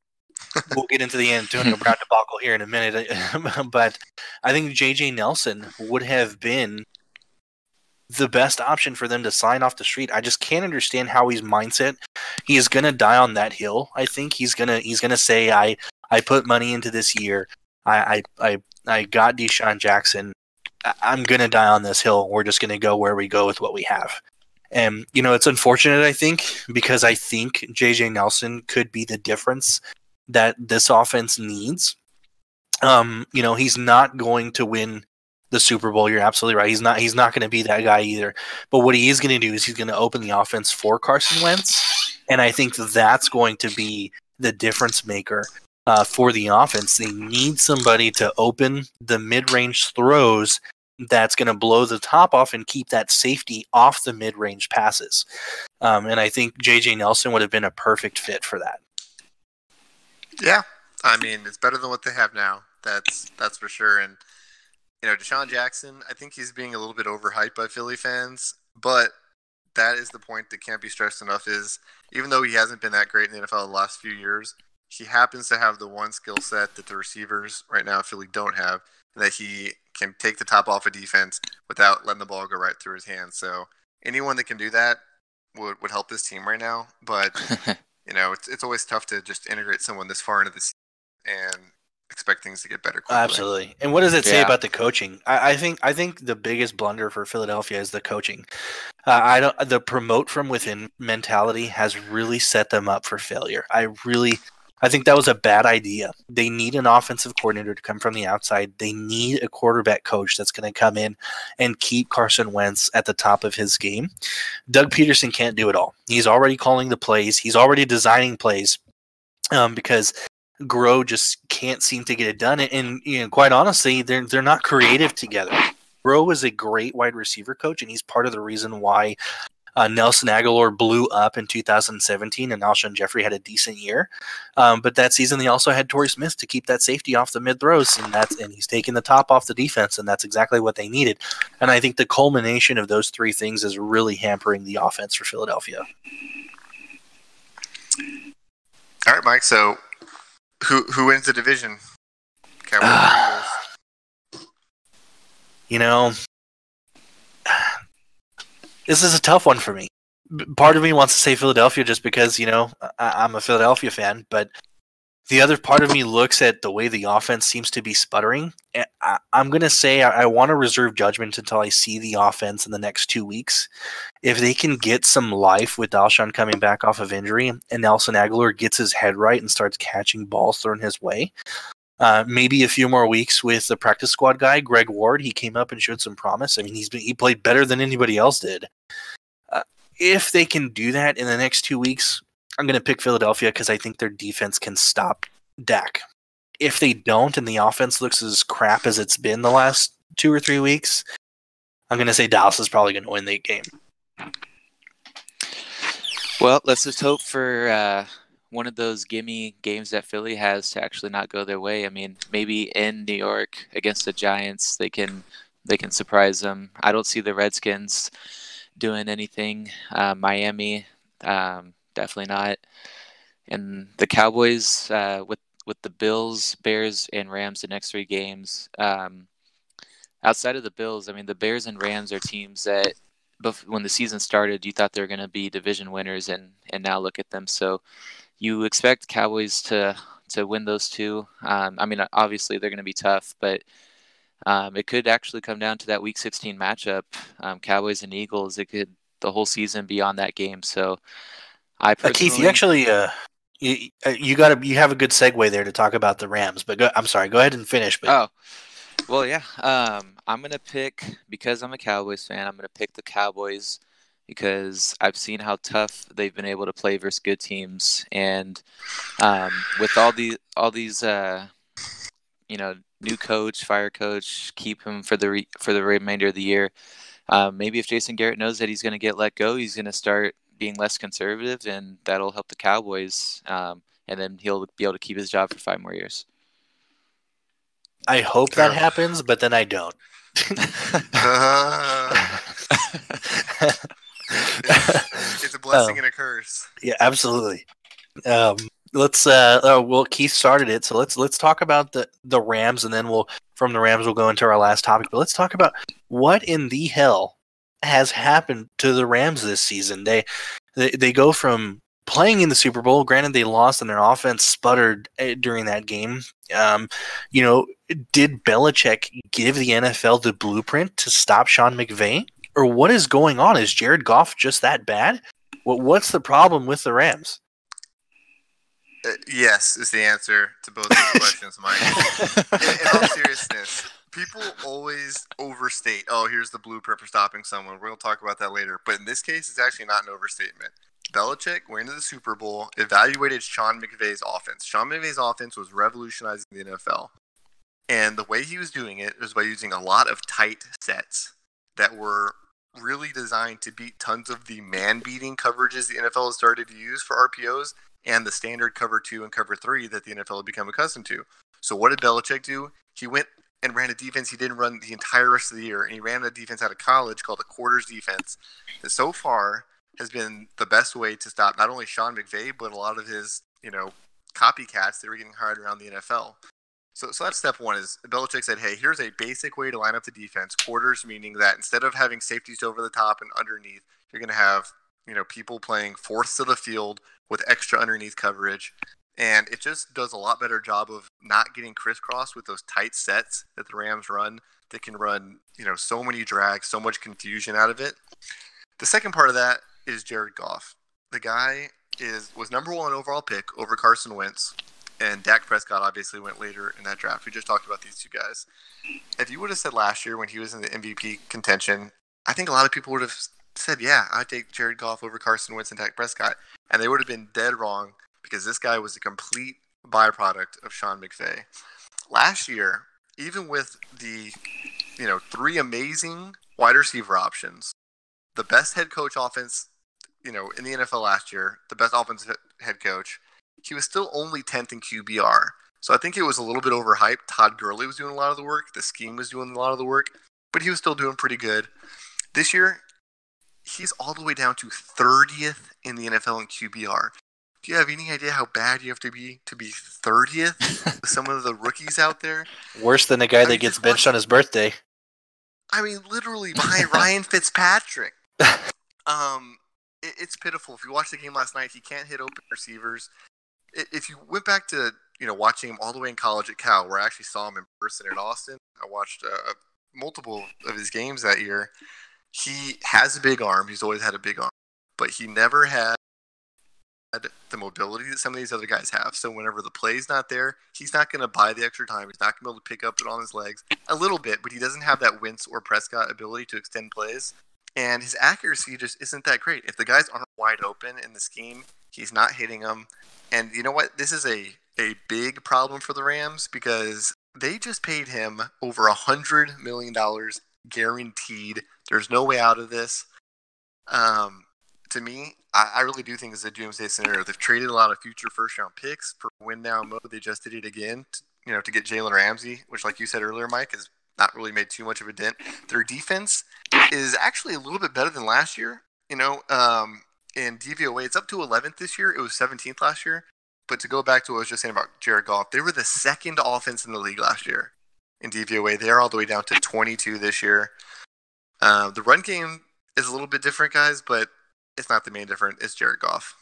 B: we'll get into the Antonio Brown debacle here in a minute, but I think JJ Nelson would have been the best option for them to sign off the street. I just can't understand how he's mindset. He is gonna die on that hill. I think he's gonna he's gonna say I I put money into this year. I I I, I got DeSean Jackson. I'm gonna die on this hill. We're just gonna go where we go with what we have. And you know, it's unfortunate I think because I think JJ Nelson could be the difference that this offense needs. Um, you know, he's not going to win the Super Bowl. You're absolutely right. He's not. He's not going to be that guy either. But what he is going to do is he's going to open the offense for Carson Wentz, and I think that's going to be the difference maker uh, for the offense. They need somebody to open the mid-range throws that's going to blow the top off and keep that safety off the mid-range passes. Um, and I think JJ Nelson would have been a perfect fit for that.
C: Yeah, I mean it's better than what they have now. That's that's for sure. And you know, DeSean Jackson, I think he's being a little bit overhyped by Philly fans, but that is the point that can't be stressed enough. Is even though he hasn't been that great in the NFL the last few years, he happens to have the one skill set that the receivers right now in Philly don't have. That he can take the top off a defense without letting the ball go right through his hands. So anyone that can do that would would help this team right now. But you know, it's it's always tough to just integrate someone this far into the season and expect things to get better. Quickly.
B: Absolutely. And what does it say
A: Yeah.
B: about the coaching? I, I think I think the biggest blunder for Philadelphia is the coaching. Uh, I don't the promote from within mentality has really set them up for failure. I really I think that was a bad idea. They need an offensive coordinator to come from the outside. They need a quarterback coach that's going to come in and keep Carson Wentz at the top of his game. Doug Pederson can't do it all. He's already calling the plays, he's already designing plays um, because Groh just can't seem to get it done. And, you know, quite honestly, they're they're not creative together. Groh is a great wide receiver coach, and he's part of the reason why uh, Nelson Agholor blew up in 2017, and Alshon Jeffery had a decent year. Um, but that season, they also had Torrey Smith to keep that safety off the mid throws, and that's and he's taking the top off the defense, and that's exactly what they needed. And I think the culmination of those three things is really hampering the offense for Philadelphia.
C: All right, Mike. So, who who wins the division? Cowboys.
B: you know, this is a tough one for me. Part of me wants to say Philadelphia just because you know I- am a Philadelphia fan, but the other part of me looks at the way the offense seems to be sputtering. I- am going to say I, I want to reserve judgment until I see the offense in the next two weeks. If they can get some life with Alshon coming back off of injury and Nelson Agholor gets his head right and starts catching balls thrown his way, uh, maybe a few more weeks with the practice squad guy, Greg Ward. He came up and showed some promise. I mean, he's been, he played better than anybody else did. Uh, if they can do that in the next two weeks, I'm going to pick Philadelphia because I think their defense can stop Dak. If they don't, and the offense looks as crap as it's been the last two or three weeks, I'm going to say Dallas is probably going to win the game.
A: Well, let's just hope for uh, one of those gimme games that Philly has to actually not go their way. I mean, maybe in New York against the Giants, they can they can surprise them. I don't see the Redskins doing anything. Uh, Miami, um, definitely not. And the Cowboys uh, with with the Bills, Bears, and Rams the next three games. Um, outside of the Bills, I mean, the Bears and Rams are teams that, when the season started, you thought they were going to be division winners, and and now look at them. So you expect Cowboys to to win those two. Um, I mean, obviously they're going to be tough, but um, it could actually come down to that Week 16 matchup, um, Cowboys and Eagles. It could the whole season be on that game. So, I
B: uh, Keith, you actually uh, you uh, you got to you have a good segue there to talk about the Rams. But go, I'm sorry, go ahead and finish. But...
A: Oh, well, yeah. Um, I'm gonna pick because I'm a Cowboys fan. I'm gonna pick the Cowboys because I've seen how tough they've been able to play versus good teams, and um, with all the all these, uh, you know, new coach, fire coach, keep him for the re- for the remainder of the year. Um, maybe if Jason Garrett knows that he's going to get let go, he's going to start being less conservative, and that'll help the Cowboys. Um, and then he'll be able to keep his job for five more years.
B: I hope that happens, but then I don't. uh,
C: it's a blessing um, and a curse.
B: Yeah, absolutely. Um, let's uh, uh, well Keith started it, so let's let's talk about the the Rams, and then we'll from the Rams we'll go into our last topic. But let's talk about what in the hell has happened to the Rams this season. They they, they go from playing in the Super Bowl. Granted, they lost and their offense sputtered eh, during that game. Um, you know, did Belichick give the NFL the blueprint to stop Sean McVay? Or what is going on? Is Jared Goff just that bad? What what's the problem with the Rams?
C: Uh, yes, is the answer to both those questions, Mike. in, in all seriousness, people always overstate. Oh, here's the blueprint for stopping someone. To talk about that later. But in this case, it's actually not an overstatement. Belichick went into the Super Bowl, evaluated Sean McVay's offense. Sean McVay's offense was revolutionizing the NFL. And the way he was doing it was by using a lot of tight sets that were really designed to beat tons of the man beating coverages the NFL has started to use for RPOs and the standard cover two and cover three that the NFL had become accustomed to. So what did Belichick do? He went and ran a defense he didn't run the entire rest of the year, and he ran a defense out of college called a quarters defense that so far has been the best way to stop not only Sean McVay but a lot of his you know copycats that were getting hired around the NFL. So, so that's step one. Is Belichick said, "Hey, here's a basic way to line up the defense. Quarters, meaning that instead of having safeties over the top and underneath, you're going to have you know people playing fourths of the field with extra underneath coverage, and it just does a lot better job of not getting crisscrossed with those tight sets that the Rams run. They can run you know so many drags, so much confusion out of it. The second part of that is Jared Goff. The guy is was number one overall pick over Carson Wentz and Dak Prescott obviously went later in that draft. We just talked about these two guys. If you would have said last year when he was in the MVP contention, I think a lot of people would have said, "Yeah, I'd take Jared Goff over Carson Wentz and Dak Prescott," and they would have been dead wrong because this guy was a complete byproduct of Sean McVay. Last year, even with the you know three amazing wide receiver options, the best head coach offense, you know, in the NFL last year, the best offensive head coach, he was still only 10th in QBR. So I think it was a little bit overhyped. Todd Gurley was doing a lot of the work. The scheme was doing a lot of the work, but he was still doing pretty good. This year, he's all the way down to 30th in the NFL in QBR. Do you have any idea how bad you have to be to be 30th with some of the rookies out there?
B: Worse than the guy
C: I
B: that
C: mean,
B: gets benched on his birthday.
C: I mean, literally behind Ryan Fitzpatrick. Um, it, it's pitiful. If you watch the game last night, he can't hit open receivers. If you went back to you know watching him all the way in college at Cal, where I actually saw him in person at Austin, I watched uh, multiple of his games that year. He has a big arm. He's always had a big arm, but he never had the mobility that some of these other guys have. So whenever the play's not there, he's not going to buy the extra time. He's not going to be able to pick up it on his legs a little bit, but he doesn't have that Wentz or Prescott ability to extend plays. And his accuracy just isn't that great. If the guys aren't wide open in the scheme, he's not hitting them. And you know what? This is a, a big problem for the Rams because they just paid him over a hundred million dollars guaranteed. There's no way out of this. Um, to me, I, I really do think it's a doomsday scenario. They've traded a lot of future first round picks for win now mode. They just did it again, to, you know, to get Jalen Ramsey, which, like you said earlier, Mike, has not really made too much of a dent. Their defense is actually a little bit better than last year. You know, um, in DVOA, it's up to 11th this year. It was 17th last year. But to go back to what I was just saying about Jared Goff, they were the second offense in the league last year in DVOA. They are all the way down to 22 this year. Uh, the run game is a little bit different, guys, but it's not the main difference. It's Jared Goff.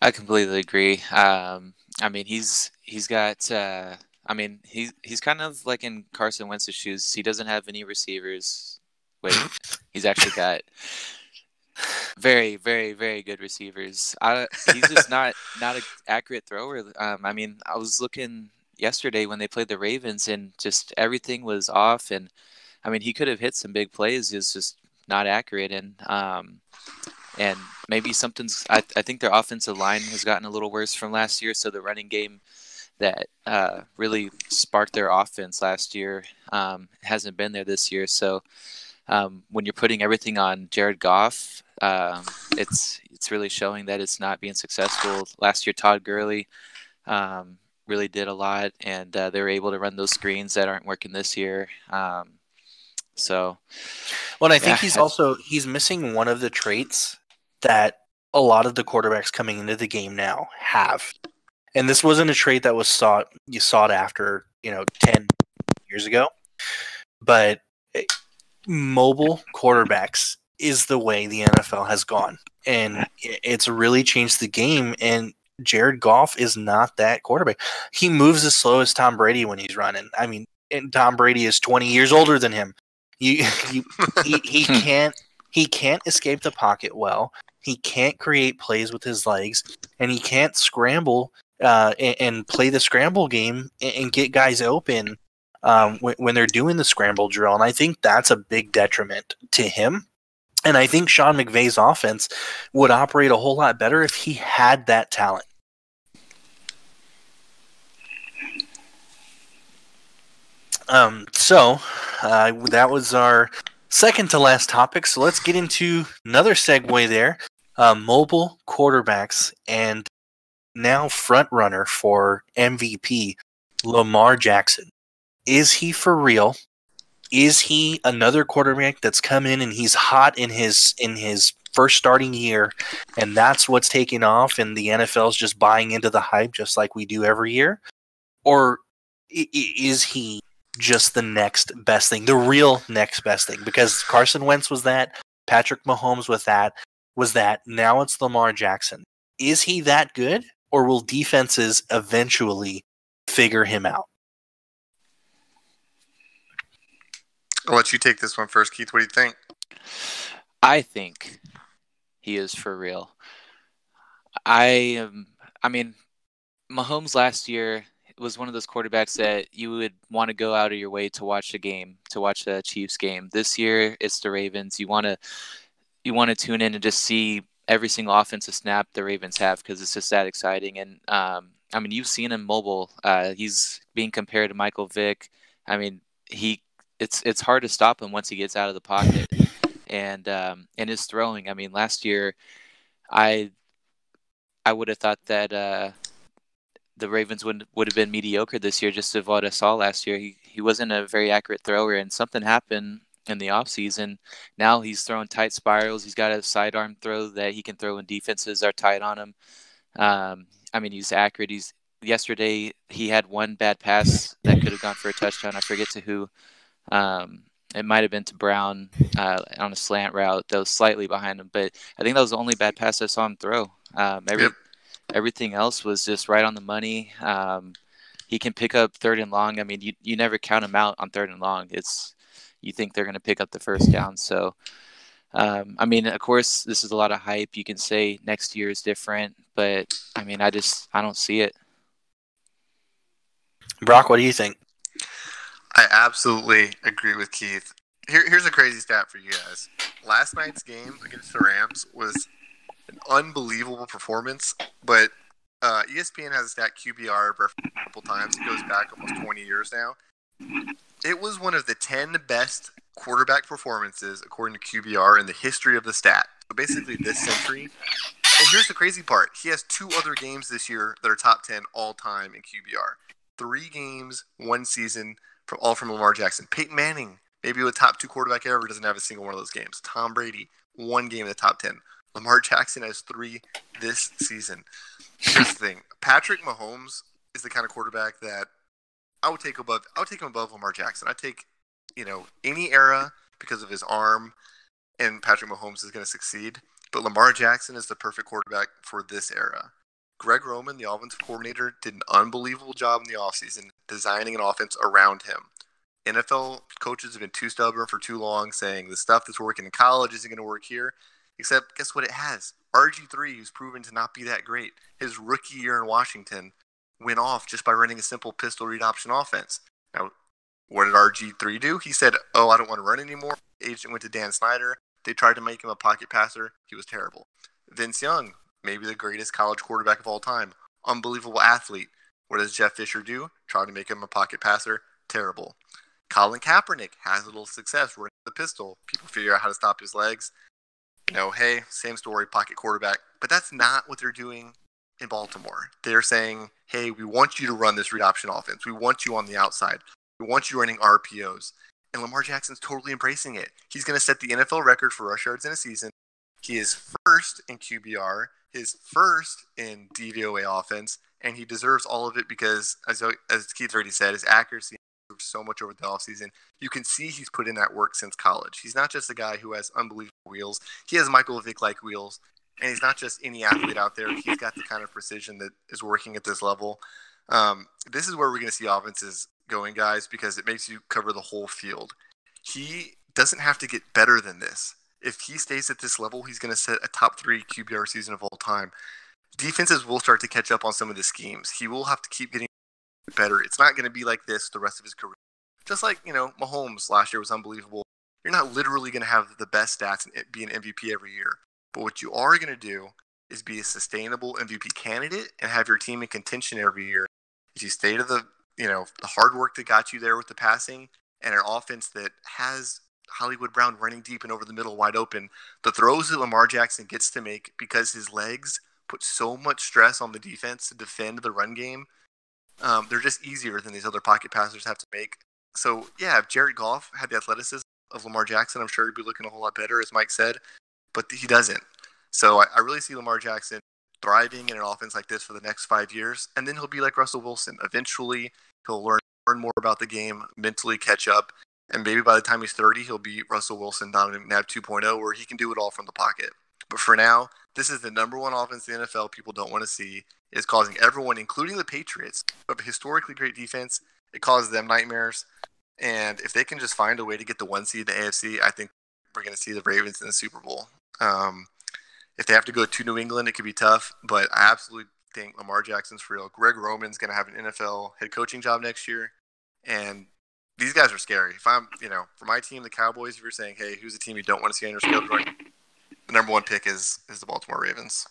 A: I completely agree. Um, I mean, he's he's got. Uh, I mean, he's he's kind of like in Carson Wentz's shoes. He doesn't have any receivers. Wait, he's actually got very, very, very good receivers. I, he's just not not an accurate thrower. Um, I mean, I was looking yesterday when they played the Ravens, and just everything was off. And I mean, he could have hit some big plays. He's just not accurate, and um, and maybe something's. I, I think their offensive line has gotten a little worse from last year, so the running game that uh, really sparked their offense last year um, hasn't been there this year. So um, when you're putting everything on Jared Goff, um, it's it's really showing that it's not being successful. Last year, Todd Gurley um, really did a lot, and uh, they were able to run those screens that aren't working this year. Um, so
B: Well, and I think
A: Yeah,
B: he's also he's missing one of the traits that a lot of the quarterbacks coming into the game now have. And this wasn't a trait that was sought you sought after, you know, 10 years ago. But eh, mobile quarterbacks is the way the NFL has gone. And it's really changed the game and Jared Goff is not that quarterback. He moves as slow as Tom Brady when he's running. I mean, and Tom Brady is 20 years older than him. You, you he, he can't he can't escape the pocket well. He can't create plays with his legs, and he can't scramble uh, and, and play the scramble game and, and get guys open um, when, when they're doing the scramble drill. And I think that's a big detriment to him. And I think Sean McVay's offense would operate a whole lot better if he had that talent. Um, so uh, that was our second to last topic. So let's get into another segue there. Uh, mobile quarterbacks and now front runner for MVP, Lamar Jackson. Is he for real? Is he another quarterback that's come in and he's hot in his in his first starting year, and that's what's taking off, and the NFL's just buying into the hype just like we do every year? Or is he just the next best thing, the real next best thing? Because Carson Wentz was that, Patrick Mahomes was that, was that. Now it's Lamar Jackson. Is he that good, or will defenses eventually figure him out?
C: I'll let you take this one first, Keith. What do you think?
A: I think he is for real. I am. I mean, Mahomes last year was one of those quarterbacks that you would want to go out of your way to watch the game, to watch the Chiefs game. This year, it's the Ravens. You want to you want to tune in and just see every single offensive snap the Ravens have because it's just that exciting. And um, I mean, you've seen him mobile. Uh, he's being compared to Michael Vick. I mean, he it's it's hard to stop him once he gets out of the pocket. And um, and his throwing. I mean, last year, I I would have thought that uh, the Ravens would would have been mediocre this year just of what I saw last year. He he wasn't a very accurate thrower, and something happened in the offseason. Now he's throwing tight spirals. He's got a sidearm throw that he can throw when defenses are tight on him. Um, I mean, he's accurate. He's yesterday he had one bad pass that could have gone for a touchdown. I forget to who. Um, it might have been to Brown uh, on a slant route that was slightly behind him, but I think that was the only bad pass I saw him throw. Um, every yep. everything else was just right on the money. Um, he can pick up third and long. I mean, you you never count him out on third and long. It's you think they're going to pick up the first down. So, um, I mean, of course, this is a lot of hype. You can say next year is different, but I mean, I just I don't see it.
B: Brock, what do you think?
C: I absolutely agree with Keith. Here, here's a crazy stat for you guys. Last night's game against the Rams was an unbelievable performance, but uh, ESPN has a stat QBR a couple times. It goes back almost 20 years now. It was one of the 10 best quarterback performances according to QBR in the history of the stat. So basically, this century. And here's the crazy part: he has two other games this year that are top 10 all time in QBR. Three games, one season, from all from Lamar Jackson. Peyton Manning, maybe the top two quarterback ever, doesn't have a single one of those games. Tom Brady, one game in the top 10. Lamar Jackson has three this season. Here's the thing: Patrick Mahomes is the kind of quarterback that I would take above. I would take him above Lamar Jackson. I take you know any era because of his arm, and Patrick Mahomes is going to succeed. But Lamar Jackson is the perfect quarterback for this era. Greg Roman, the offensive coordinator, did an unbelievable job in the offseason designing an offense around him. NFL coaches have been too stubborn for too long, saying the stuff that's working in college isn't going to work here. Except, guess what? It has. RG3, who's proven to not be that great, his rookie year in Washington went off just by running a simple pistol read option offense. Now, what did RG3 do? He said, Oh, I don't want to run anymore. Agent went to Dan Snyder. They tried to make him a pocket passer. He was terrible. Vince Young, maybe the greatest college quarterback of all time, unbelievable athlete. What does Jeff Fisher do? Try to make him a pocket passer. Terrible. Colin Kaepernick has a little success running the pistol. People figure out how to stop his legs you know, hey, same story, pocket quarterback. But that's not what they're doing in Baltimore. They're saying, hey, we want you to run this read option offense. We want you on the outside. We want you running RPOs. And Lamar Jackson's totally embracing it. He's going to set the NFL record for rush yards in a season. He is first in QBR, his first in DVOA offense, and he deserves all of it because, as, as Keith already said, his accuracy so much over the offseason. You can see he's put in that work since college. He's not just a guy who has unbelievable wheels. He has Michael Vick like wheels. And he's not just any athlete out there. He's got the kind of precision that is working at this level. Um, this is where we're going to see offenses going, guys, because it makes you cover the whole field. He doesn't have to get better than this. If he stays at this level, he's going to set a top three QBR season of all time. Defenses will start to catch up on some of the schemes. He will have to keep getting better. It's not going to be like this the rest of his career. Just like, you know, Mahomes last year was unbelievable. You're not literally going to have the best stats and be an MVP every year. But what you are going to do is be a sustainable MVP candidate and have your team in contention every year. If you stay to the, you know, the hard work that got you there with the passing and an offense that has Hollywood Brown running deep and over the middle wide open, the throws that Lamar Jackson gets to make because his legs put so much stress on the defense to defend the run game – um, they're just easier than these other pocket passers have to make. So yeah, if Jared Goff had the athleticism of Lamar Jackson, I'm sure he'd be looking a whole lot better, as Mike said. But he doesn't. So I, I really see Lamar Jackson thriving in an offense like this for the next five years, and then he'll be like Russell Wilson. Eventually, he'll learn learn more about the game, mentally catch up, and maybe by the time he's 30, he'll be Russell Wilson, Donovan McNabb 2.0, where he can do it all from the pocket. But for now, this is the number one offense in the NFL people don't want to see. Is causing everyone, including the Patriots, have a historically great defense, it causes them nightmares. And if they can just find a way to get the one seed in the AFC, I think we're going to see the Ravens in the Super Bowl. Um, if they have to go to New England, it could be tough, but I absolutely think Lamar Jackson's for real. Greg Roman's going to have an NFL head coaching job next year, and these guys are scary. If I'm, you know, for my team, the Cowboys, if you're saying, hey, who's a team you don't want to see on your schedule, the number one pick is is the Baltimore Ravens.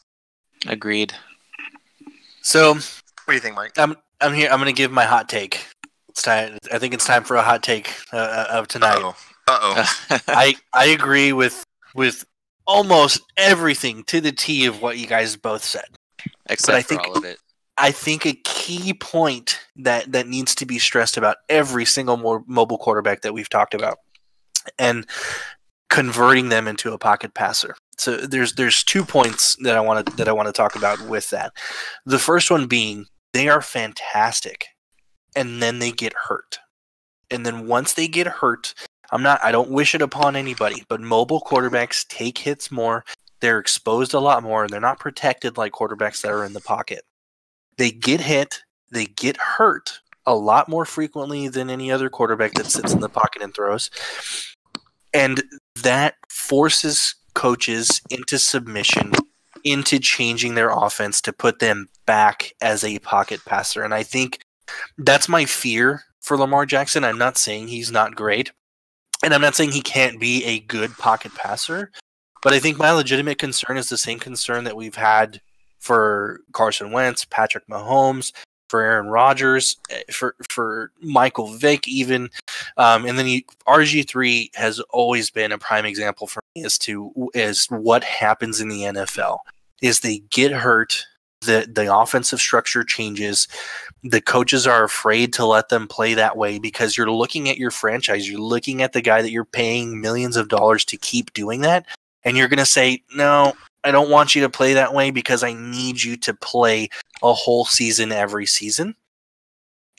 A: Agreed.
B: So,
C: what do you think, Mike?
B: I'm I'm here. I'm going to give my hot take. It's time. I think it's time for a hot take uh, uh of tonight.
C: Uh oh.
B: I I agree with with almost everything to the T of what you guys both said.
A: Except
B: I
A: for
B: think-
A: all of it.
B: I think a key point that that needs to be stressed about every single mo- mobile quarterback that we've talked about, and converting them into a pocket passer. So there's there's two points that I want to that I want to talk about with that. The first one being they are fantastic, and then they get hurt, and then once they get hurt, I'm not I don't wish it upon anybody, but mobile quarterbacks take hits more. They're exposed a lot more, and they're not protected like quarterbacks that are in the pocket they get hit, they get hurt a lot more frequently than any other quarterback that sits in the pocket and throws. And that forces coaches into submission, into changing their offense to put them back as a pocket passer. And I think that's my fear for Lamar Jackson. I'm not saying he's not great, and I'm not saying he can't be a good pocket passer. But I think my legitimate concern is the same concern that we've had for Carson Wentz, Patrick Mahomes, for Aaron Rodgers, eh, for for Michael Vick, even, um, and then he, RG three has always been a prime example for me as to as what happens in the NFL is they get hurt, the the offensive structure changes, the coaches are afraid to let them play that way because you're looking at your franchise, you're looking at the guy that you're paying millions of dollars to keep doing that, and you're going to say no. I don't want you to play that way because I need you to play a whole season every season.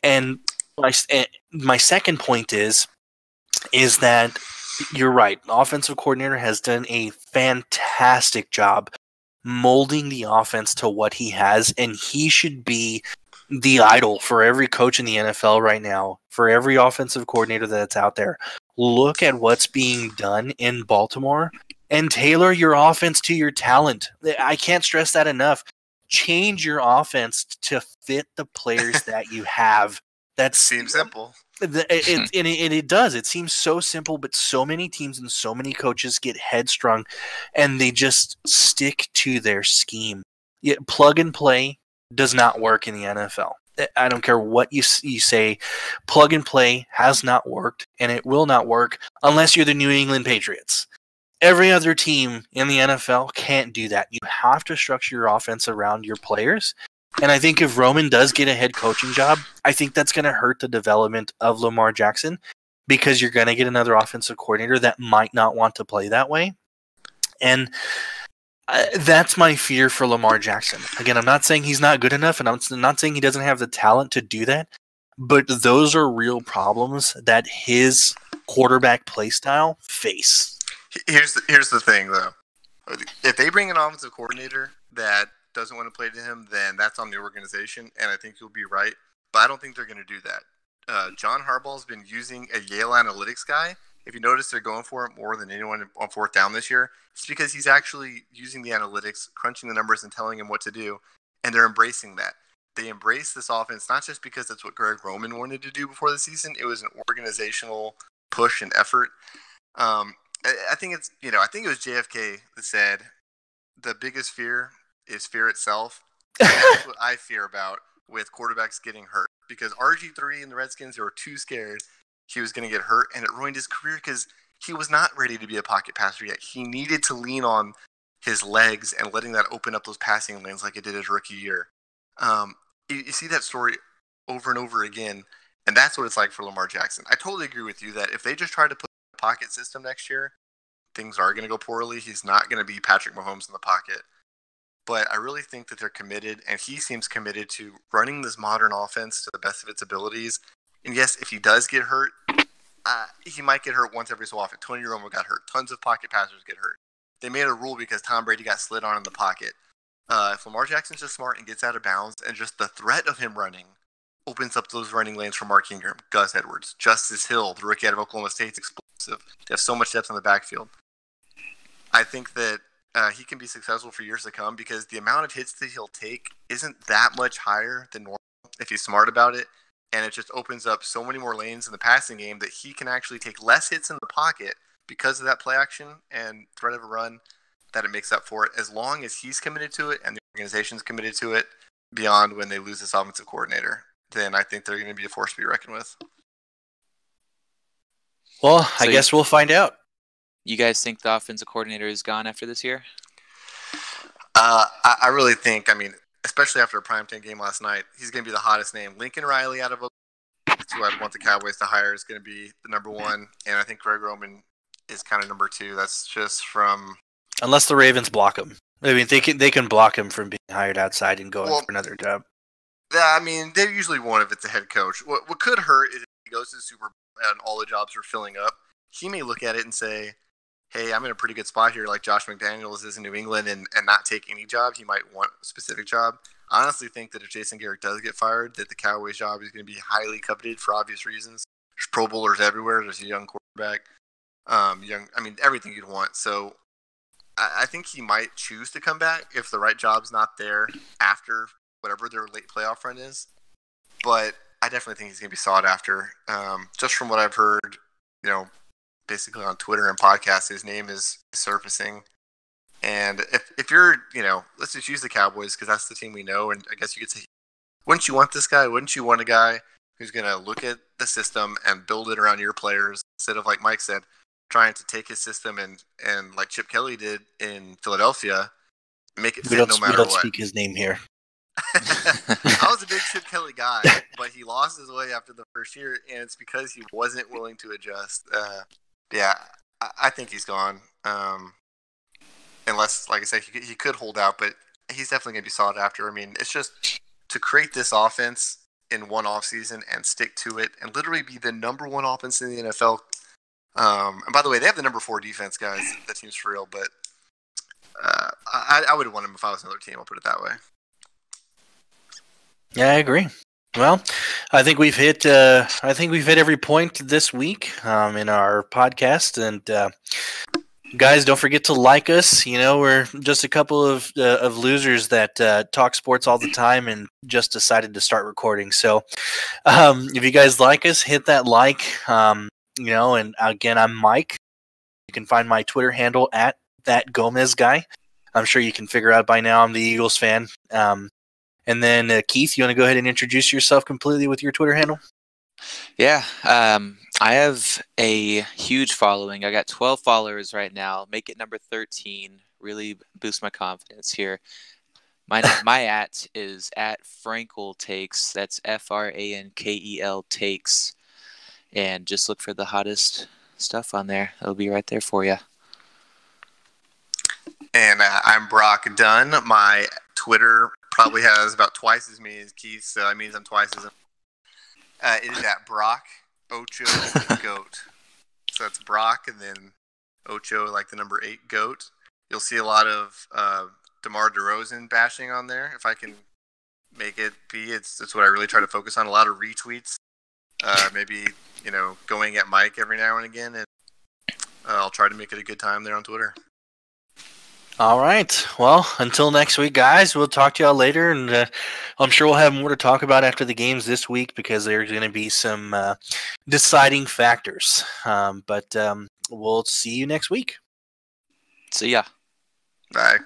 B: And my and eh, my second point is is that you're right. Offensive coordinator has done a fantastic job molding the offense to what he has, and he should be the idol for every coach in the NFL right now, for every offensive coordinator that's out there. Look at what's being done in Baltimore and tailor your offense to your talent. I can't stress that enough. Change your offense to fit the players that you have. That
C: Seems simple.
B: the- it, it, and, it, and it does. It seems so simple, but so many teams and so many coaches get headstrong, and they just stick to their scheme. Yeah, plug and play does not work in the NFL. I- I don't care what you you say. Plug and play has not worked, and it will not work unless you're the New England Patriots. Every other team in the NFL can't do that. You have to structure your offense around your players. And I think if Roman does get a head coaching job, I think that's going to hurt the development of Lamar Jackson because you're going to get another offensive coordinator that might not want to play that way. And uh, that's my fear for Lamar Jackson. Again, I'm not saying he's not good enough, and I'm not saying he doesn't have the talent to do that, but those are real problems that his quarterback play style face.
C: Here's the, here's the thing though. If they bring an offensive coordinator that doesn't want to play to him, then that's on the organization, and I think you'll be right. But I don't think they're going to do that. Uh, John Harbaugh's been using a Yale analytics guy. If you notice, they're going for it more than anyone on fourth down this year. It's because he's actually using the analytics, crunching the numbers, and telling him what to do, and they're embracing that. They embrace this offense not just because that's what Greg Roman wanted to do before the season. It was an organizational push and effort. Um, I, think it's you know I think it was JFK that said the biggest fear is fear itself. That's what I fear about with quarterbacks getting hurt because RG three and the Redskins were too scared he was going to get hurt, and it ruined his career because he was not ready to be a pocket passer yet. He needed to lean on his legs and letting that open up those passing lanes like it did his rookie year. Um, you, you see that story over and over again, and that's what it's like for Lamar Jackson. I totally agree with you that if they just try to put pocket system next year, things are going to go poorly. He's not going to be Patrick Mahomes in the pocket. But I really think that they're committed, and he seems committed to running this modern offense to the best of its abilities. And yes, if he does get hurt, uh, he might get hurt once every so often. Tony Romo got hurt. Tons of pocket passers get hurt. They made a rule because Tom Brady got slid on in the pocket. Uh, if Lamar Jackson's just smart and gets out of bounds, and just the threat of him running opens up those running lanes for Mark Ingram, Gus Edwards, Justice Hill, the rookie out of Oklahoma State's explosive. They have so much depth in the backfield. I think that uh, he can be successful for years to come because the amount of hits that he'll take isn't that much higher than normal if he's smart about it. And it just opens up so many more lanes in the passing game that he can actually take less hits in the pocket because of that play action and threat of a run that it makes up for it as long as he's committed to it and the organization's committed to it beyond when they lose this offensive coordinator. Then I think they're going to be a force to be reckoned with.
B: Well,
A: So
B: I
A: you-
B: guess we'll find out.
A: You guys think the offensive coordinator is gone after this year?
C: Uh, I, I really think, I mean, especially after a primetime game last night, he's going to be the hottest name. Lincoln Riley out of that's who I'd want the Cowboys to hire is going to be the number one, and I think Greg Roman is kind of number two. That's just from
B: Unless the Ravens block him. I mean, they can they can block him from being hired outside and going
C: Well-
B: for another job.
C: I mean, they usually won't if it's a head coach. What what could hurt is if he goes to the Super Bowl and all the jobs are filling up. He may look at it and say, "Hey, I'm in a pretty good spot here, like Josh McDaniels is in New England, and and not take any job. He might want a specific job." I honestly think that if Jason Garrett does get fired, that the Cowboys job is going to be highly coveted for obvious reasons. There's Pro Bowlers everywhere. There's a young quarterback, um, young. I mean, everything you'd want. So. I think he might choose to come back if the right job's not there after whatever their late playoff run is. But I definitely think he's going to be sought after. Um, just from what I've heard, you know, basically on Twitter and podcasts, his name is surfacing. And if, if you're, you know, let's just use the Cowboys because that's the team we know. And I guess you could say, wouldn't you want this guy? Wouldn't you want a guy who's going to look at the system and build it around your players instead of, like Mike said, trying to take his system and, and like Chip Kelly did in Philadelphia, make it
B: We
C: fit no
B: we don't
C: what.
B: speak his name here.
C: I was a big Chip Kelly guy, but he lost his way after the first year, and it's because he wasn't willing to adjust. Uh, yeah, I, I think he's gone. Um, unless, like I said, he, could- he could hold out, but he's definitely going to be sought after. I mean, it's just to create this offense in one offseason and stick to it and literally be the number one offense in the NFL. Um, and by the way, they have the number four defense, guys. That team's for real, but uh, I, I would have won him if I was another team. I'll put it that way.
B: Yeah, I agree. Well, I think we've hit. Uh, I think we've hit every point this week um, in our podcast, and uh, guys, don't forget to like us. You know, we're just a couple of uh, of losers that uh, talk sports all the time, and just decided to start recording. So, um, if you guys like us, hit that like. Um, you know, and again, I'm Mike. You can find my Twitter handle at that Gomez guy. I'm sure you can figure out by now. I'm the Eagles fan. Um, and then uh, Keith, you want to go ahead and introduce yourself completely with your Twitter handle?
A: Yeah, um, I have a huge following. I got 12 followers right now. Make it number 13. Really boost my confidence here. My my at is at Frankel takes. That's F R A N K E L takes, and just look for the hottest stuff on there. It'll be right there for you.
C: And uh, I'm Brock Dunn. My Twitter probably has about twice as many as Keith, so that means I'm twice as. Uh, it is at Brock Ocho Goat. So it's Brock and then Ocho, like the number eight goat. You'll see a lot of uh, DeMar DeRozan bashing on there. If I can make it be, it's, it's what I really try to focus on. A lot of retweets. Uh, maybe, you know, going at Mike every now and again. And uh, I'll try to make it a good time there on Twitter.
B: All right. Well, until next week, guys, we'll talk to y'all later. And uh, I'm sure we'll have more to talk about after the games this week because there's going to be some uh, deciding factors. Um, but um, we'll see you next week.
A: See ya.
C: Bye.